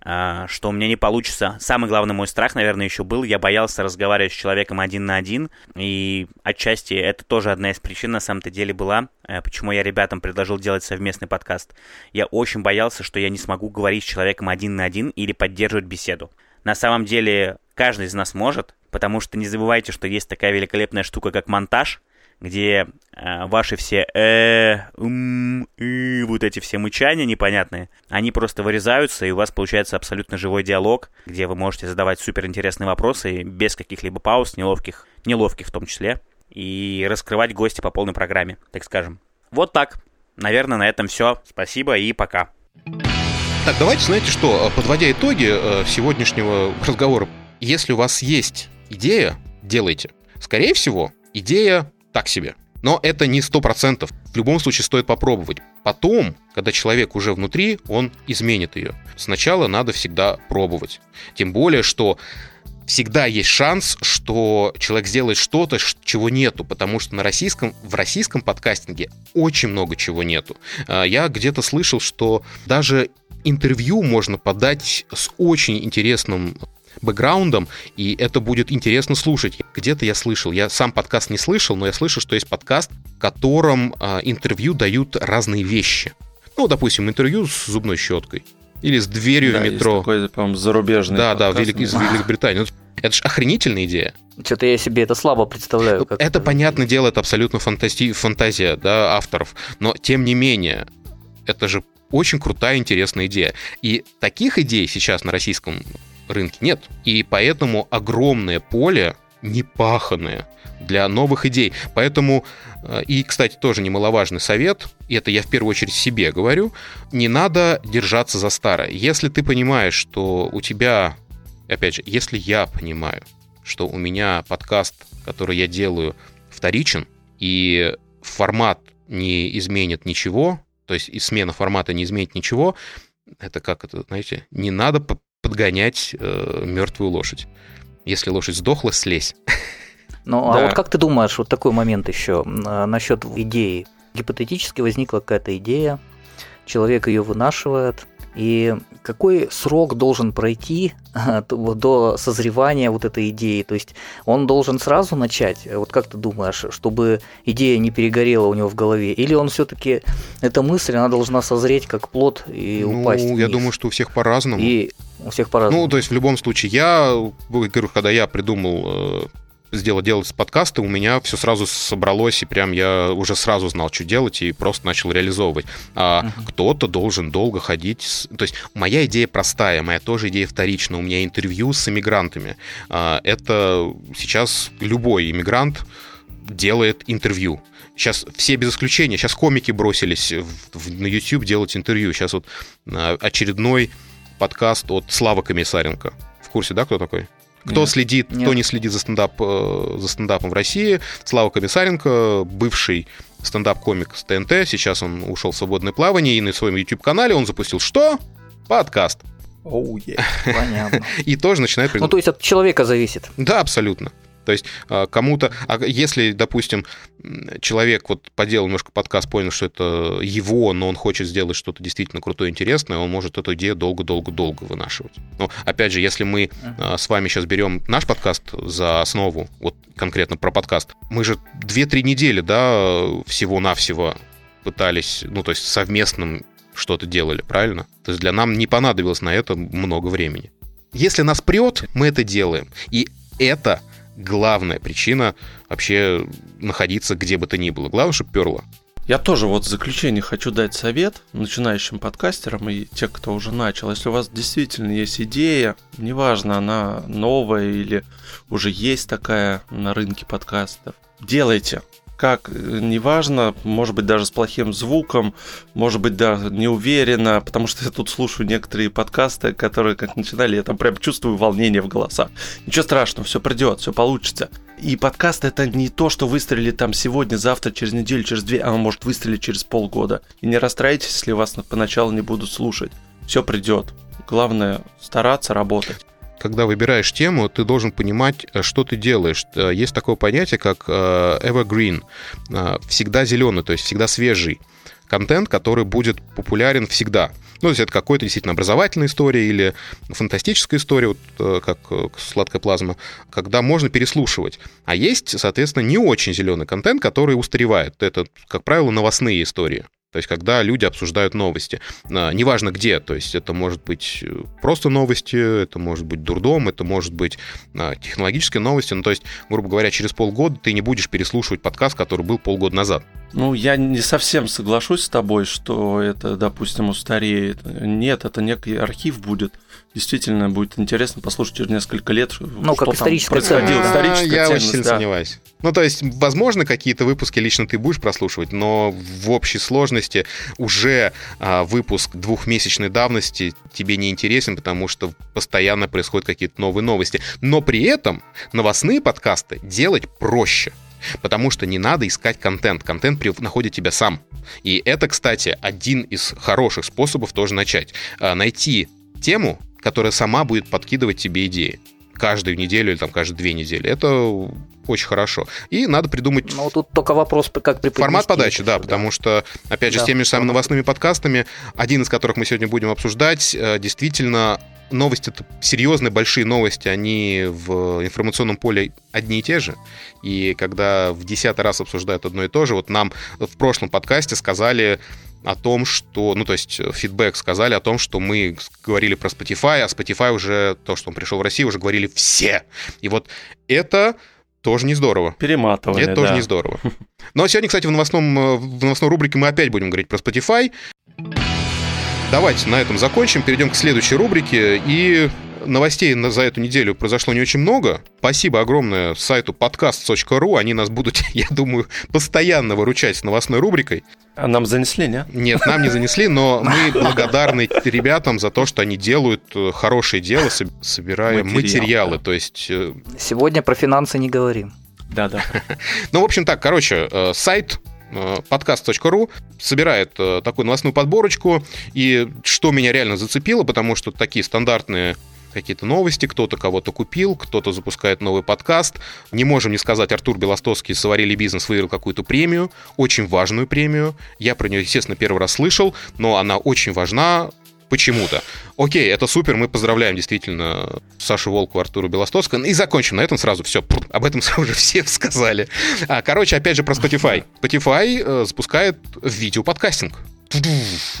что у меня не получится. Самый главный мой страх, наверное, еще был, я боялся разговаривать с человеком один на один, и отчасти это тоже одна из причин, на самом-то деле, была, э, почему я ребятам предложил делать совместный подкаст. Я очень боялся, что я не смогу говорить с человеком один на один или поддерживать беседу. На самом деле, каждый из нас может, потому что не забывайте, что есть такая великолепная штука, как монтаж — где э, ваши все э, м, и, вот эти все мычания непонятные, они просто вырезаются, и у вас получается абсолютно живой диалог, где вы можете задавать суперинтересные вопросы без каких-либо пауз, неловких, неловких в том числе, и раскрывать гости по полной программе, так скажем. Вот так. Наверное, на этом все. Спасибо и пока. Так, давайте, знаете что, подводя итоги э, сегодняшнего разговора, если у вас есть идея, делайте. Скорее всего, идея так себе. Но это не сто процентов. В любом случае стоит попробовать. Потом, когда человек уже внутри, он изменит ее. Сначала надо всегда пробовать. Тем более, что всегда есть шанс, что человек сделает что-то, чего нету, потому что на российском, в российском подкастинге очень много чего нету. А, я где-то слышал, что даже интервью можно подать с очень интересным бэкграундом, и это будет интересно слушать. Где-то я слышал, я сам подкаст не слышал, но я слышал, что есть подкаст, в котором э, интервью дают разные вещи. Ну, допустим, интервью с зубной щеткой. Или с дверью да, в метро. Есть такой, по-моему, зарубежный Да, подкаст, да, Велик... из Великобритании. Ну, это же охренительная идея. Что-то я себе это слабо представляю. Ну, это, это, понятное дело, это абсолютно фантази... фантазия да, авторов. Но, тем не менее, это же очень крутая, интересная идея. И таких идей сейчас на российском рынке нет. И поэтому огромное поле непаханное для новых идей. Поэтому, э, и, кстати, тоже немаловажный совет, и это я в первую очередь себе говорю, не надо держаться за старое. Если ты понимаешь, что у тебя, опять же, если я понимаю, что у меня подкаст, который я делаю, вторичен, и формат не изменит ничего, то есть и смена формата не изменит ничего, это как это, знаете, не надо подгонять э, мертвую лошадь. Если лошадь сдохла, слезь. Ну, а да. а вот как ты думаешь, вот такой момент еще э, насчет идеи? Гипотетически возникла какая-то идея, человек ее вынашивает, И какой срок должен пройти до созревания вот этой идеи? То есть он должен сразу начать, вот как ты думаешь, чтобы идея не перегорела у него в голове? Или он все-таки, эта мысль, она должна созреть как плод и ну, упасть я думаю, что у всех по-разному. И у всех по-разному. Ну, то есть в любом случае, я, говорю, когда я придумал э, сделать делать подкасты, у меня все сразу собралось, и прям я уже сразу знал, что делать, и просто начал реализовывать. А uh-huh. кто-то должен долго ходить. То есть моя идея простая, моя тоже идея вторичная. У меня интервью с иммигрантами. А, это сейчас любой иммигрант делает интервью. Сейчас все без исключения, сейчас комики бросились в, в, на YouTube делать интервью. Сейчас вот а, очередной подкаст от Славы Комиссаренко. В курсе, да, кто такой? Кто Нет. следит, Нет. кто не следит за, стендап, э, за стендапом в России, Слава Комиссаренко, бывший стендап-комик с ТНТ, сейчас он ушел в свободное плавание, и на своем YouTube-канале он запустил что? Подкаст. Oh, yeah. Понятно. И тоже начинает... Ну, то есть от человека зависит. Да, абсолютно. То есть а, кому-то, а если, допустим, человек вот поделал немножко подкаст, понял, что это его, но он хочет сделать что-то действительно крутое, интересное, он может эту идею долго-долго-долго вынашивать. Но опять же, если мы uh-huh. с вами сейчас берем наш подкаст за основу, вот конкретно про подкаст, мы же 2-3 недели, да, всего-навсего пытались, ну, то есть совместным что-то делали, правильно? То есть для нам не понадобилось на это много времени. Если нас прет, мы это делаем. И это главная причина вообще находиться где бы то ни было. Главное, чтобы перло. Я тоже вот в заключение хочу дать совет начинающим подкастерам и те, кто уже начал. Если у вас действительно есть идея, неважно, она новая или уже есть такая на рынке подкастов, делайте как, неважно, может быть, даже с плохим звуком, может быть, да, неуверенно, потому что я тут слушаю некоторые подкасты, которые как начинали, я там прям чувствую волнение в голосах. Ничего страшного, все придет, все получится. И подкаст это не то, что выстрелит там сегодня, завтра, через неделю, через две, а он может выстрелить через полгода. И не расстраивайтесь, если вас поначалу не будут слушать. Все придет. Главное стараться работать когда выбираешь тему, ты должен понимать, э, что ты делаешь. Э, есть такое понятие, как э, evergreen, всегда зеленый, то есть всегда свежий контент, который будет популярен всегда. Ну, то есть это какой-то действительно образовательная история или фантастическая история, вот как сладкая плазма, когда можно переслушивать. А есть, соответственно, не очень зеленый контент, который устаревает. Это, как правило, новостные истории. То есть, когда люди обсуждают новости. А, неважно где, то есть, это может быть э, просто новости, это может быть дурдом, это может быть а, технологические новости. Ну, то есть, грубо говоря, через полгода ты не будешь переслушивать подкаст, который был полгода назад. Ну, я не совсем соглашусь с тобой, что это, допустим, устареет. Нет, это некий архив будет. Действительно, будет интересно послушать через несколько лет, ну, что как историческая происходило. А, историческая я очень сильно да. сомневаюсь. Ну, то есть, возможно, какие-то выпуски лично ты будешь прослушивать, но в общей сложности уже а, выпуск двухмесячной давности тебе не интересен, потому что постоянно происходят какие-то новые новости. Но при этом новостные подкасты делать проще. Потому что не надо искать контент. Контент находит тебя сам. И это, кстати, один из хороших способов тоже начать. А, найти тему, которая сама будет подкидывать тебе идеи каждую неделю или там каждые две недели. Это очень хорошо. И надо придумать... Ну, тут только вопрос, как преподнести. Формат подачи, да, да, потому что, опять же, да, с теми же самыми новостными подкастами, один из которых мы сегодня будем обсуждать, э, действительно, новости, это серьезные, большие новости, они в информационном поле одни и те же. И когда в десятый раз обсуждают одно и то же, вот нам в прошлом подкасте сказали о том, что, ну, то есть фидбэк сказали о том, что мы говорили про Spotify, а Spotify уже, то, что он пришел в Россию, уже говорили все. И вот это тоже не здорово. Перематывали, Это тоже да. не здорово. Но сегодня, кстати, в, новостном, э, в новостной рубрике мы опять будем говорить про Spotify. Давайте на этом закончим, перейдем к следующей рубрике. И новостей за эту неделю произошло не очень много. Спасибо огромное сайту podcast.ru. Они нас будут, я думаю, постоянно выручать с новостной рубрикой. А нам занесли, не? Нет, нам не занесли, но мы благодарны ребятам за то, что они делают э, хорошее дело, собирая материалы. материалы. То есть... Э, Сегодня про финансы не говорим. Да-да. Ну, в общем так, короче, э, сайт подкаст.ру собирает такую новостную подборочку. И что меня реально зацепило, потому что такие стандартные какие-то новости, кто-то кого-то купил, кто-то запускает новый подкаст. Не можем не сказать, Артур Белостовский «Соварили бизнес» выиграл какую-то премию, очень важную премию. Я про нее, естественно, первый раз слышал, но она очень важна, почему-то. Окей, это супер, мы поздравляем действительно Сашу Волку, Артуру Белостоцкого. И закончим на этом сразу. Все, об этом уже все сказали. А, короче, опять же про Spotify. Spotify э, запускает видеоподкастинг.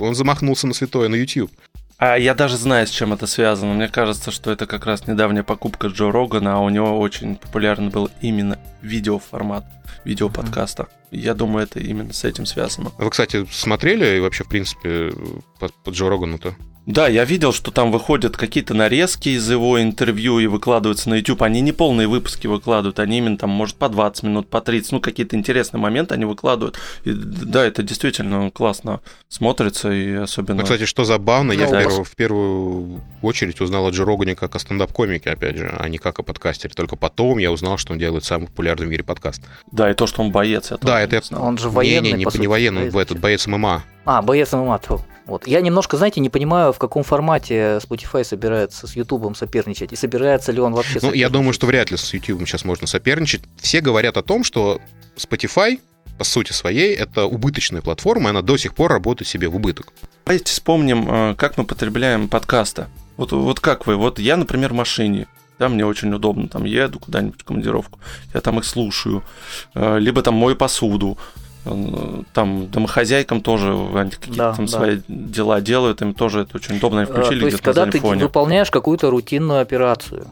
Он замахнулся на святое на YouTube. А я даже знаю, с чем это связано. Мне кажется, что это как раз недавняя покупка Джо Рогана, а у него очень популярный был именно видеоформат видеоподкаста. Я думаю, это именно с этим связано. Вы, кстати, смотрели и вообще, в принципе, по, по Джо Рогану-то? Да, я видел, что там выходят какие-то нарезки из его интервью и выкладываются на YouTube. Они не полные выпуски выкладывают, они именно там, может, по 20 минут, по 30, ну, какие-то интересные моменты они выкладывают. И, да, это действительно классно смотрится и особенно... Ну, кстати, что забавно, я да. в, первую, в первую очередь узнал о Джо Рогане как о стендап-комике, опять же, а не как о подкастере. Только потом я узнал, что он делает самый популярный в мире подкаст. Да, и то, что он боец. Я да, это... Он же военный, Не, не, не, не военный, он этот боец ММА. А, боец ММА, вот. Я немножко, знаете, не понимаю, в каком формате Spotify собирается с YouTube соперничать, и собирается ли он вообще Ну, я думаю, что вряд ли с YouTube сейчас можно соперничать. Все говорят о том, что Spotify, по сути своей, это убыточная платформа, и она до сих пор работает себе в убыток. Давайте вспомним, э, как мы потребляем подкасты. Вот, вот как вы? Вот я, например, в машине. Да, мне очень удобно, там еду куда-нибудь в командировку, я там их слушаю, э, либо там мою посуду, там домохозяйкам тоже они какие-то да, там да. свои дела делают, им тоже это очень удобно, они включили а, То есть, когда ты фоне. выполняешь какую-то рутинную операцию,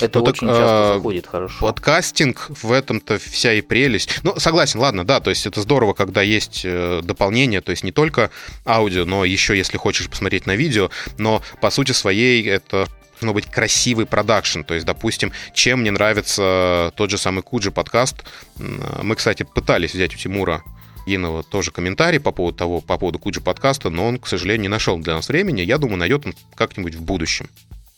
это ну, очень так, часто а, заходит хорошо. Подкастинг в этом-то вся и прелесть. Ну, согласен, ладно, да, то есть это здорово, когда есть э, дополнение, то есть не только аудио, но еще, если хочешь посмотреть на видео, но по сути своей это должно быть красивый продакшн. То есть, допустим, чем мне нравится тот же самый Куджи подкаст. Мы, кстати, пытались взять у Тимура Гинова тоже комментарий по поводу того, по поводу Куджи подкаста, но он, к сожалению, не нашел для нас времени. Я думаю, найдет он как-нибудь в будущем.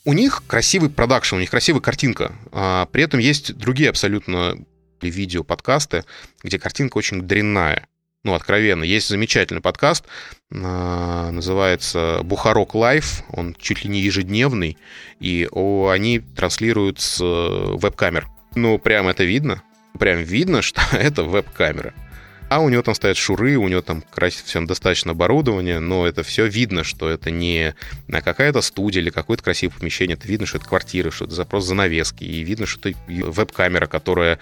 У них красивый продакшн, у них красивая картинка. А при этом есть другие абсолютно видео-подкасты, где картинка очень дрянная ну, откровенно. Есть замечательный подкаст, называется «Бухарог Live», он чуть ли не ежедневный, и они транслируют с э, веб-камер. Ну, прям это видно, прям видно, что это веб-камера. А у него там стоят Shure ы, у него там все достаточно оборудования, но это все видно, что это не какая-то студия или какое-то красивое помещение. Это видно, что это квартира, что это запрос занавески. И видно, что это веб-камера, которая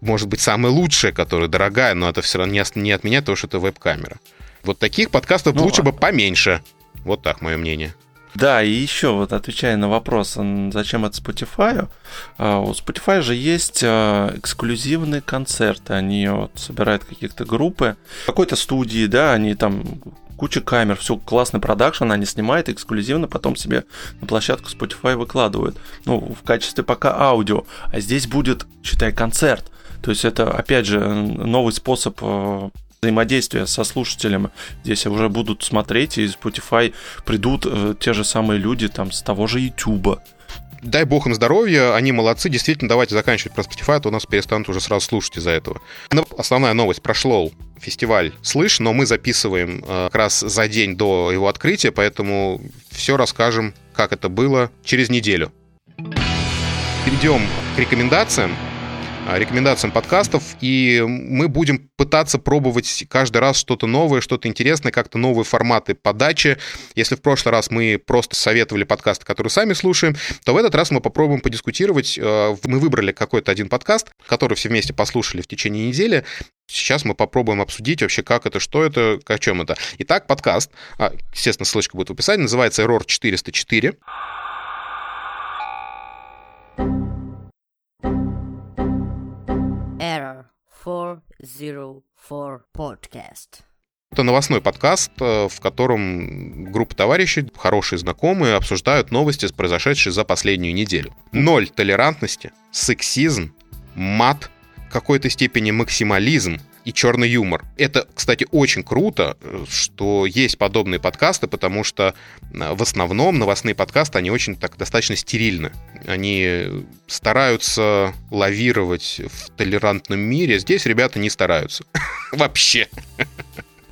может быть, самая лучшая, которая дорогая, но это все равно не отменяет того, что это веб-камера. Вот таких подкастов ну, лучше бы поменьше. Вот так мое мнение. Да, и еще вот отвечая на вопрос, зачем это Spotify, а, у Spotify же есть а, эксклюзивные концерты, они вот собирают каких-то группы, какой-то студии, да, они там куча камер, все классный продакшн, они снимают эксклюзивно, потом себе на площадку Spotify выкладывают. Ну, в качестве пока аудио. А здесь будет, считай, концерт. То есть это, опять же, новый способ взаимодействия со слушателем. Здесь уже будут смотреть, и из Spotify придут э, те же самые люди там с того же YouTube. Дай бог им здоровья, они молодцы. Действительно, давайте заканчивать про Spotify, а то нас перестанут уже сразу слушать из-за этого. Но основная новость. Прошел фестиваль «Слышь», но мы записываем э, как раз за день до его открытия, поэтому все расскажем, как это было через неделю. Перейдем к рекомендациям. А, рекомендациям подкастов, и мы будем пытаться пробовать каждый раз что-то новое, что-то интересное, как-то новые форматы подачи. Если в прошлый раз мы просто советовали подкасты, которые сами слушаем, то в этот раз мы попробуем подискутировать. А, мы выбрали какой-то один подкаст, который все вместе послушали в течение недели. Сейчас мы попробуем обсудить вообще, как это, что это, о чем это. Итак, подкаст, а, естественно, ссылочка будет в описании, называется Error 404. Error 404 Podcast. Это новостной подкаст, э, в котором группа товарищей, хорошие знакомые, обсуждают новости, произошедшие за последнюю неделю. Ноль толерантности, сексизм, мат, какой-то степени максимализм, и черный юмор. Это, кстати, очень круто, что есть подобные подкасты, потому что э, в основном новостные подкасты, они очень так достаточно стерильны. Они стараются лавировать в толерантном мире. Здесь ребята не стараются. Вообще.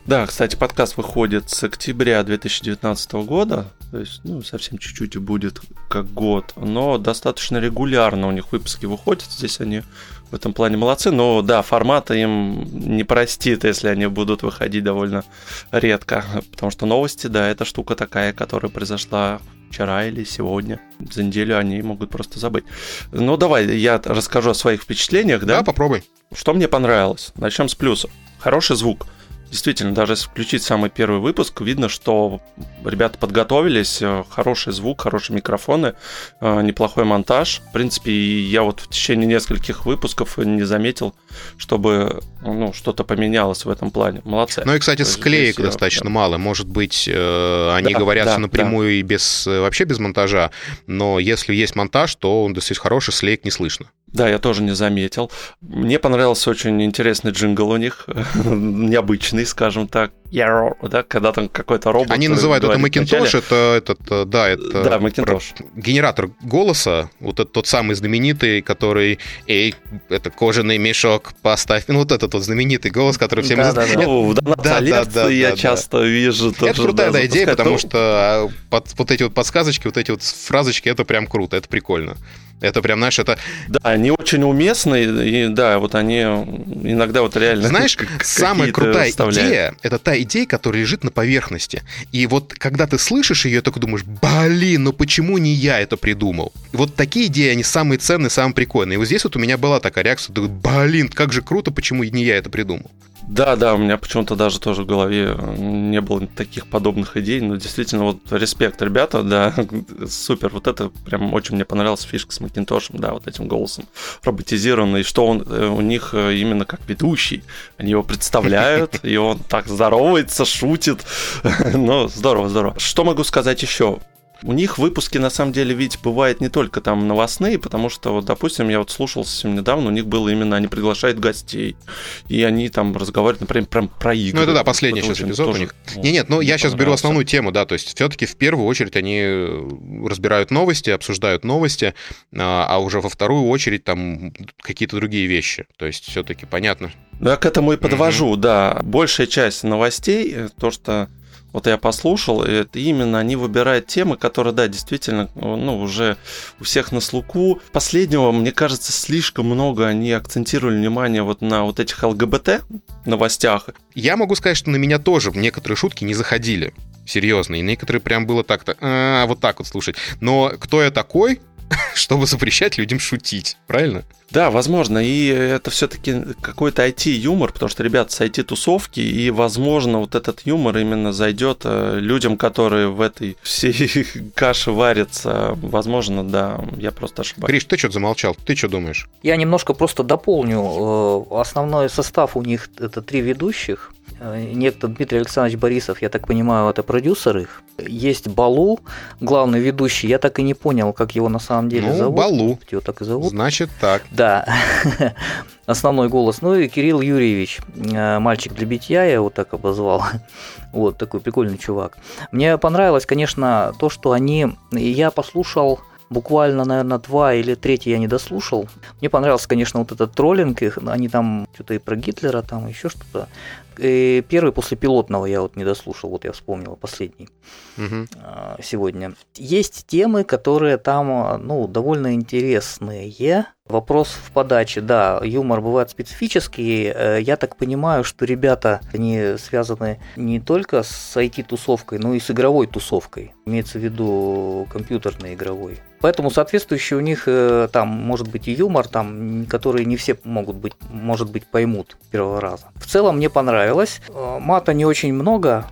Да, кстати, подкаст выходит с октября 2019 года. то есть, ну, совсем чуть-чуть будет как год, но достаточно регулярно у них выпуски выходят, здесь они в этом плане молодцы, но да, формата им не простит, если они будут выходить довольно редко, потому что новости, да, это штука такая, которая произошла вчера или сегодня. За неделю они могут просто забыть. Ну, давай я расскажу о своих впечатлениях, да? Да, попробуй. Что мне понравилось? Начнем с плюсов. Хороший звук. Действительно, даже если включить самый первый выпуск, видно, что ребята подготовились, э, хороший звук, хорошие микрофоны, э, неплохой монтаж. В принципе, я вот в течение нескольких выпусков не заметил, чтобы ну, что-то поменялось в этом плане. Молодцы. Ну и, кстати, склеек здесь, достаточно да. мало. Может быть, э, они да, говорят да, напрямую да. и без, вообще без монтажа, но если есть монтаж, то он достаточно хороший, слеек не слышно. Да, я тоже не заметил. Мне понравился очень интересный джингл у них, необычный, скажем так. Да, когда там какой-то робот. Они называют это Macintosh, это этот, э, да, это да, Macintosh. генератор голоса, вот этот тот самый знаменитый, который, эй, это кожаный мешок, поставь, ну вот этот вот знаменитый голос, который всем да, да, да. Ну, да, да, да, да, я да, часто да. вижу. Тоже, это крутая да, идея, потому что а, под, вот эти вот подсказочки, вот эти вот фразочки, это прям круто, это прикольно. Это прям, знаешь, это... Да, они очень уместные, и да, вот они иногда вот реально... Знаешь, самая крутая вставляют. идея, это та идея, которая лежит на поверхности. И вот когда ты слышишь ее, только думаешь, блин, ну почему не я это придумал? Вот такие идеи, они самые ценные, самые прикольные. И вот здесь вот у меня была такая реакция, блин, как же круто, почему не я это придумал? Да, да, у меня почему-то даже тоже в голове не было таких подобных идей, но действительно вот респект, ребята, да, супер, вот это прям очень мне понравилась фишка с Макинтошем, да, вот этим голосом роботизированный, что он э, у них э, именно как ведущий, они его представляют, и он так здоровается, шутит, ну, здорово, здорово. Что могу сказать еще? У них выпуски, на самом деле, ведь бывают не только там новостные, потому что, вот, допустим, я вот слушал совсем недавно, у них было именно, они приглашают гостей, и они там разговаривают, например, прям про игры. Ну, это да, последний сейчас эпизод у них. Ну, не, нет, ну, я сейчас беру основную тему, да, то есть все-таки в первую очередь они разбирают новости, обсуждают новости, а, а уже во вторую очередь там какие-то другие вещи. То есть все-таки понятно. Да, к этому и подвожу, mm-hmm. да. Большая часть новостей, э, то, что вот я послушал, это именно они выбирают темы, которые, да, действительно, ну, уже у всех на слуху. Последнего, мне кажется, слишком много они акцентировали внимание вот на вот этих ЛГБТ новостях. Я могу сказать, что на меня тоже некоторые шутки не заходили. Серьезно. И некоторые прям было так-то, а, вот так вот слушать. Но кто я такой, чтобы запрещать людям шутить, правильно? Да, возможно, и это все-таки какой-то IT-юмор, потому что ребята с IT-тусовки, и, возможно, вот этот юмор именно зайдет э, людям, которые в этой всей каше варятся. Возможно, да, я просто ошибаюсь. Гриш, ты что замолчал? Ты что думаешь? Я немножко просто дополню. Э, основной состав у них это три ведущих. Э, некто Дмитрий Александрович Борисов, я так понимаю, это продюсер их. Есть Балу, главный ведущий. Я так и не понял, как его на самом деле ну, зовут. Балу. Его так и зовут. Значит так. Да. Основной голос. Ну и Кирилл Юрьевич, э, мальчик для битья, я его так обозвал. Вот такой прикольный чувак. Мне понравилось, конечно, то, что они... Я послушал буквально, наверное, два или третий я не дослушал. Мне понравился, конечно, вот этот троллинг, они там что-то и про Гитлера, там еще что-то. И первый после пилотного я вот не дослушал, вот я вспомнил последний угу. сегодня. Есть темы, которые там, ну, довольно интересные. Вопрос в подаче, да, юмор бывает специфический. Э, я так понимаю, что ребята, они связаны не только с IT-тусовкой, но и с игровой тусовкой. Имеется в виду компьютерной игровой. Поэтому соответствующий у них э, там может быть и юмор, там, который не все могут быть, может быть, поймут первого раза. В целом мне понравилось. Э, мата не очень много,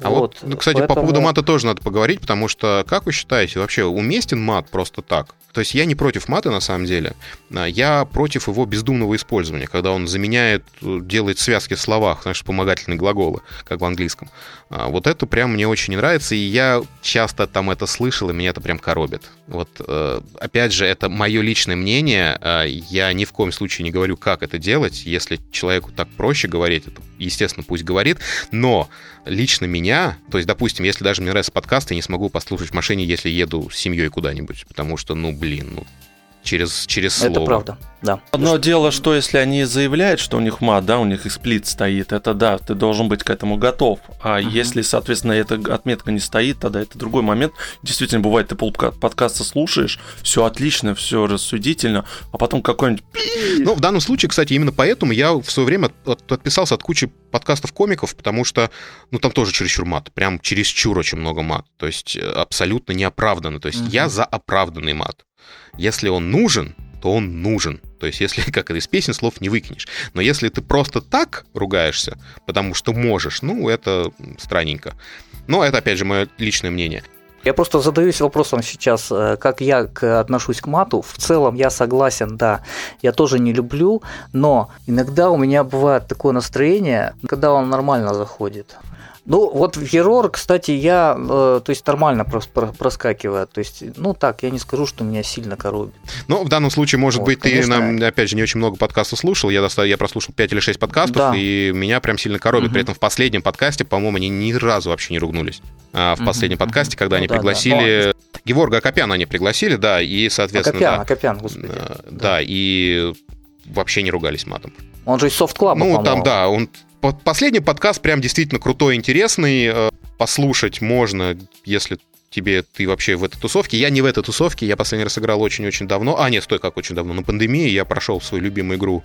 а вот, вот ну, кстати, поэтому... по поводу мата тоже надо поговорить, потому что, как вы считаете, вообще уместен мат просто так? То есть я не против мата на самом деле, а я против его бездумного использования, когда он заменяет, делает связки в словах, знаешь, вспомогательные глаголы, как в английском. А вот это прям мне очень не нравится, и я часто там это слышал, и меня это прям коробит. Вот, э, опять же, это мое личное мнение, а я ни в коем случае не говорю, как это делать, если человеку так проще говорить, это, естественно, пусть говорит, но лично меня, то есть, допустим, если даже мне нравится подкаст, я не смогу послушать в машине, если еду с семьей куда-нибудь, потому что, ну, блин, ну, через, через слово. Это правда, да. Одно дело, что если они заявляют, что у них мат, да, у них эксплит стоит, это да, ты должен быть к этому готов. А uh-huh. если, соответственно, эта отметка не стоит, тогда это другой момент. Действительно, бывает, ты пол подкаста слушаешь, все отлично, все рассудительно, а потом какой-нибудь... Ну, в данном случае, кстати, именно поэтому я в свое время отписался от кучи подкастов комиков, потому что, ну, там тоже чересчур мат, прям чересчур очень много мат, то есть э, абсолютно неоправданно. То есть uh-huh. я за оправданный мат. Если он нужен, то он нужен. То есть, если, как из песен, слов не выкинешь. Но если ты просто так ругаешься, потому что можешь, ну, это странненько. Но это, опять же, мое личное мнение. Я просто задаюсь вопросом сейчас, э, как я отношусь к мату. В целом я согласен, да, я тоже не люблю, но иногда у меня бывает такое настроение, когда он нормально заходит. Ну, вот в Ерор, кстати, я, э, то есть, нормально просто проскакивает. То есть, ну, так, я не скажу, что меня сильно коробит. Ну, в данном случае, может вот, быть, конечно... ты, нам, опять же, не очень много подкастов слушал. Я, достав... я прослушал 5 или 6 подкастов, да. и меня прям сильно коробит. Угу. При этом в последнем подкасте, по-моему, они ни разу вообще не ругнулись. А в последнем угу. подкасте, когда ну, они да, пригласили... Да. Геворга Акопяна они пригласили, да, и, соответственно... Акопян, да, Акопян, господи. Да, да, и вообще не ругались матом. Он же из софт-клаба, Ну, там, да, он Последний подкаст прям действительно крутой, интересный. Э, послушать можно, если тебе ты вообще в этой тусовке. Я не в этой тусовке, я последний раз играл очень-очень давно. А, нет, стой, как очень давно. На пандемии я прошел свою любимую игру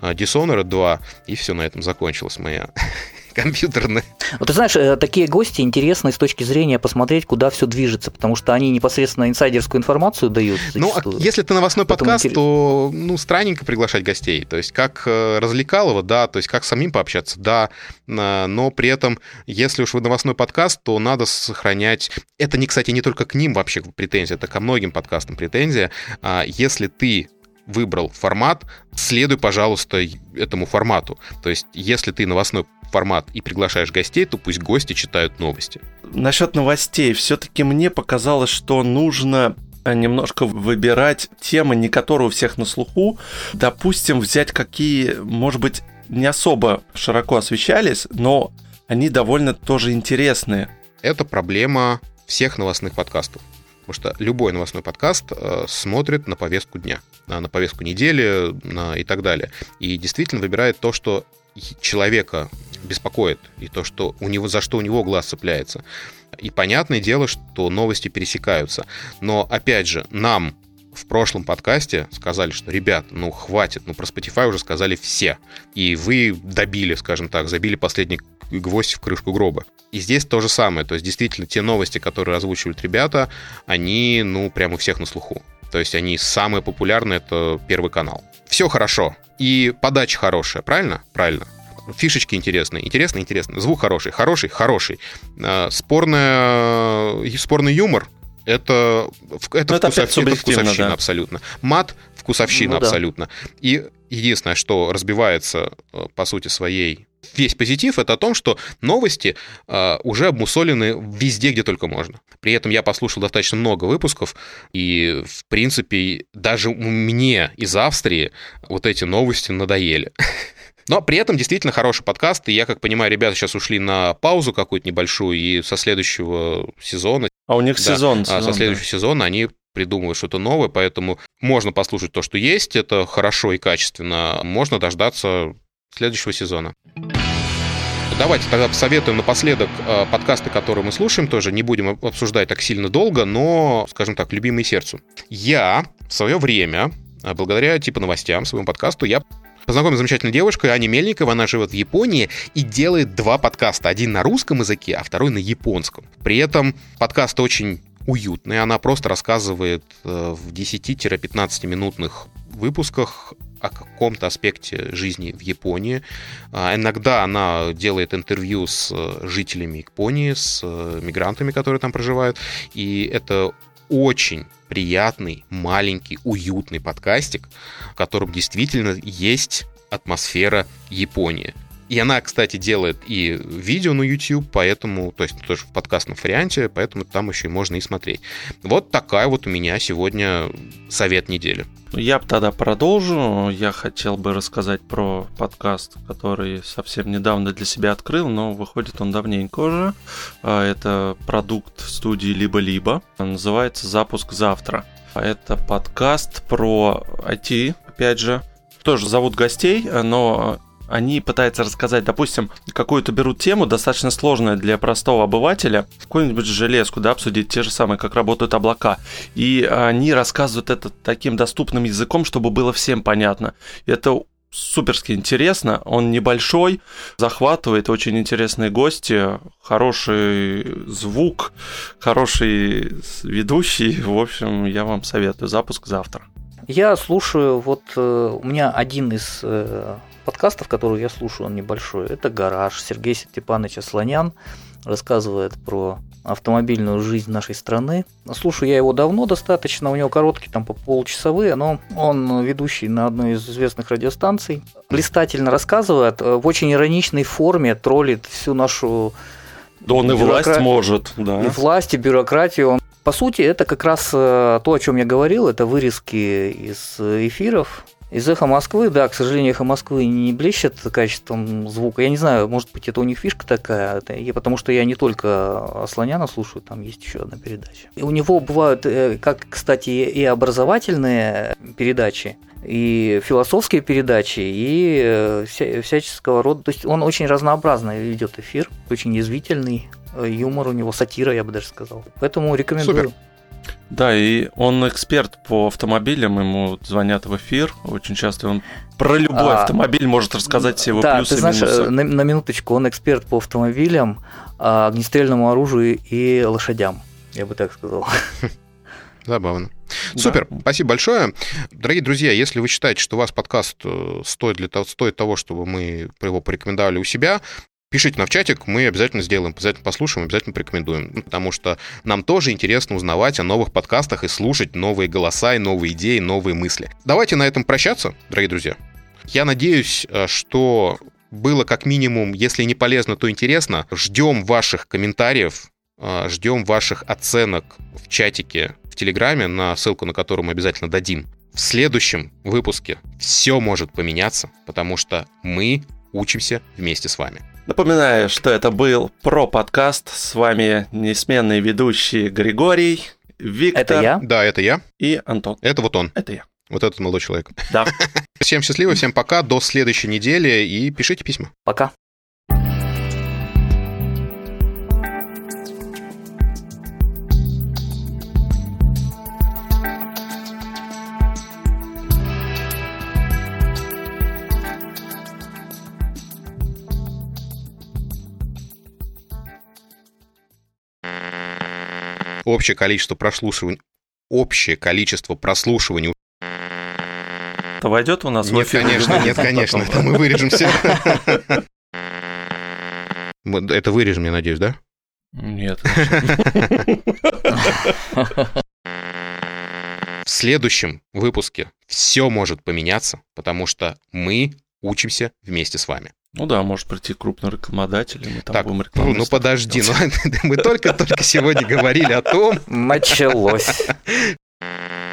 э, Dishonored 2, и все на этом закончилась моя компьютерные. Вот ты знаешь, э, такие гости интересны с точки зрения посмотреть, куда все движется, потому что они непосредственно инсайдерскую информацию дают. Зачастую. Ну, а если ты новостной Поэтому подкаст, интерес... то ну, странненько приглашать гостей. То есть, как э, развлекалово, да, то есть, как самим пообщаться, да, но при этом, если уж вы новостной подкаст, то надо сохранять... Это, не, кстати, не только к ним вообще претензия, это ко многим подкастам претензия. А если ты выбрал формат, следуй, пожалуйста, этому формату. То есть, если ты новостной формат и приглашаешь гостей, то пусть гости читают новости. Насчет новостей, все-таки мне показалось, что нужно э, немножко выбирать темы, не которые у всех на слуху. Допустим, взять какие, может быть, не особо широко освещались, но они довольно тоже интересные. Это проблема всех новостных подкастов. Потому что любой новостной подкаст э, смотрит на повестку дня, на повестку недели и так далее. И действительно выбирает то, что человека беспокоит, и то, что у него, за что у него глаз цепляется. И понятное дело, что новости пересекаются. Но, опять же, нам в прошлом подкасте сказали, что, ребят, ну хватит, ну про Spotify уже сказали все. И вы добили, скажем так, забили последний гвоздь в крышку гроба. И здесь то же самое. То есть, действительно, те новости, которые озвучивают ребята, они, ну, прямо у всех на слуху. То есть, они самые популярные, это Первый канал. Все хорошо. И подача хорошая, правильно? Правильно фишечки интересные, интересно, интересно, звук хороший, хороший, хороший. А, спорная, спорный юмор, это, это, это, вкусов, это вкусовщина да. абсолютно. Мат вкусовщина ну, абсолютно. Да. И единственное, что разбивается э, по сути своей весь позитив, это о том, что новости э, уже обмусолены везде, где только можно. При этом я послушал достаточно много выпусков, и, в принципе, даже мне из Австрии вот эти новости надоели. Но при этом действительно хороший подкаст, и я, как понимаю, ребята сейчас ушли на паузу какую-то небольшую, и со следующего сезона... А у них да, сезон, сезон. Со следующего да. сезона они придумывают что-то новое, поэтому можно послушать то, что есть, это хорошо и качественно, можно дождаться следующего сезона. Давайте тогда посоветуем напоследок э, подкасты, которые мы слушаем, тоже не будем обсуждать так сильно долго, но, скажем так, любимые сердцу. Я в свое время, э, благодаря типа новостям, своему подкасту, я познакомился с замечательной девушкой Аней Мельниковой. Она живет в Японии и делает два подкаста. Один на русском языке, а второй на японском. При этом подкаст очень уютный. Она просто рассказывает э, в 10-15 минутных выпусках о каком-то аспекте жизни в Японии. А, иногда она делает интервью с э, жителями Японии, с э, мигрантами, которые там проживают. И это очень приятный, маленький, уютный подкастик, в котором действительно есть атмосфера Японии. И она, кстати, делает и видео на YouTube, поэтому, то есть тоже в подкастном варианте, поэтому там еще и можно и смотреть. Вот такая вот у меня сегодня совет недели. Я тогда продолжу. Я хотел бы рассказать про подкаст, который совсем недавно для себя открыл, но выходит он давненько уже. А, это продукт студии «Либо-либо». Называется «Запуск завтра». Это подкаст про IT, опять же. Тоже зовут гостей, но они пытаются рассказать, допустим, какую-то берут тему, достаточно сложную для простого обывателя, какую-нибудь железку, да, обсудить те же самые, как работают облака. И они рассказывают это таким доступным языком, чтобы было всем понятно. Это суперски интересно, он небольшой, захватывает, очень интересные гости, хороший звук, хороший ведущий. В общем, я вам советую. Запуск завтра. Я слушаю, вот э, у меня один из э, подкастов, которые я слушаю, он небольшой, это «Гараж». Сергей Степанович Слонян рассказывает про автомобильную жизнь нашей страны. Слушаю я его давно достаточно, у него короткие, там по полчасовые, но он ведущий на одной из известных радиостанций. Блистательно рассказывает, э, в очень ироничной форме троллит всю нашу да он и власть может, да. И власть, и бюрократию. Он... По сути, это как раз э, то, о чем я говорил, это вырезки из эфиров из «Эхо Москвы», да, к сожалению, «Эхо Москвы» не блещет качеством звука. Я не знаю, может быть, это у них фишка такая, и потому что я не только Слоняна слушаю, там есть еще одна передача. И у него бывают, э, как, кстати, и образовательные передачи, и философские передачи, и э, вся, всяческого рода. То есть он очень разнообразно ведет эфир, очень язвительный, э, юмор у него, сатира, я бы даже сказал. Поэтому рекомендую. Супер. Да, и он эксперт по автомобилям, ему звонят в эфир, очень часто он про любой а, автомобиль может рассказать все его да, плюсы ты знаешь, и минусы. На, на минуточку, он эксперт по автомобилям, а, огнестрельному оружию и лошадям, я бы так сказал. Забавно. Да. Супер, спасибо большое. Дорогие друзья, если вы считаете, что у вас подкаст э, стоит, для того, стоит того, чтобы мы его порекомендовали у себя, Пишите нам в чатик, мы обязательно сделаем, обязательно послушаем, обязательно порекомендуем. Ну, потому что нам тоже интересно узнавать о новых подкастах и слушать новые голоса и новые идеи, новые мысли. Давайте на этом прощаться, дорогие друзья. Я надеюсь, э, что было как минимум, если не полезно, то интересно. Ждем ваших комментариев, э, ждем ваших оценок в чатике в Телеграме, на ссылку на которую мы обязательно дадим. В следующем выпуске все может поменяться, потому что мы учимся вместе с вами. Напоминаю, что это был про подкаст. С вами несменный ведущий Григорий, Виктор. Это я? Да, это я. И Антон. Это вот он. Это я. Вот этот молодой человек. Да. Всем счастливо, всем пока, до следующей недели и пишите письма. Пока. Общее количество прослушиваний, общее количество прослушиваний это войдет у нас нет, в эфир? конечно, нет, конечно, это мы вырежем все. Это вырежем, я надеюсь, да? Нет. В следующем выпуске все может поменяться, потому что мы учимся вместе с вами. Ну да, может прийти крупный рекламодатель, и мы там так, будем рекламу. Ну, ну подожди, ну, мы только-только сегодня говорили о том... Началось.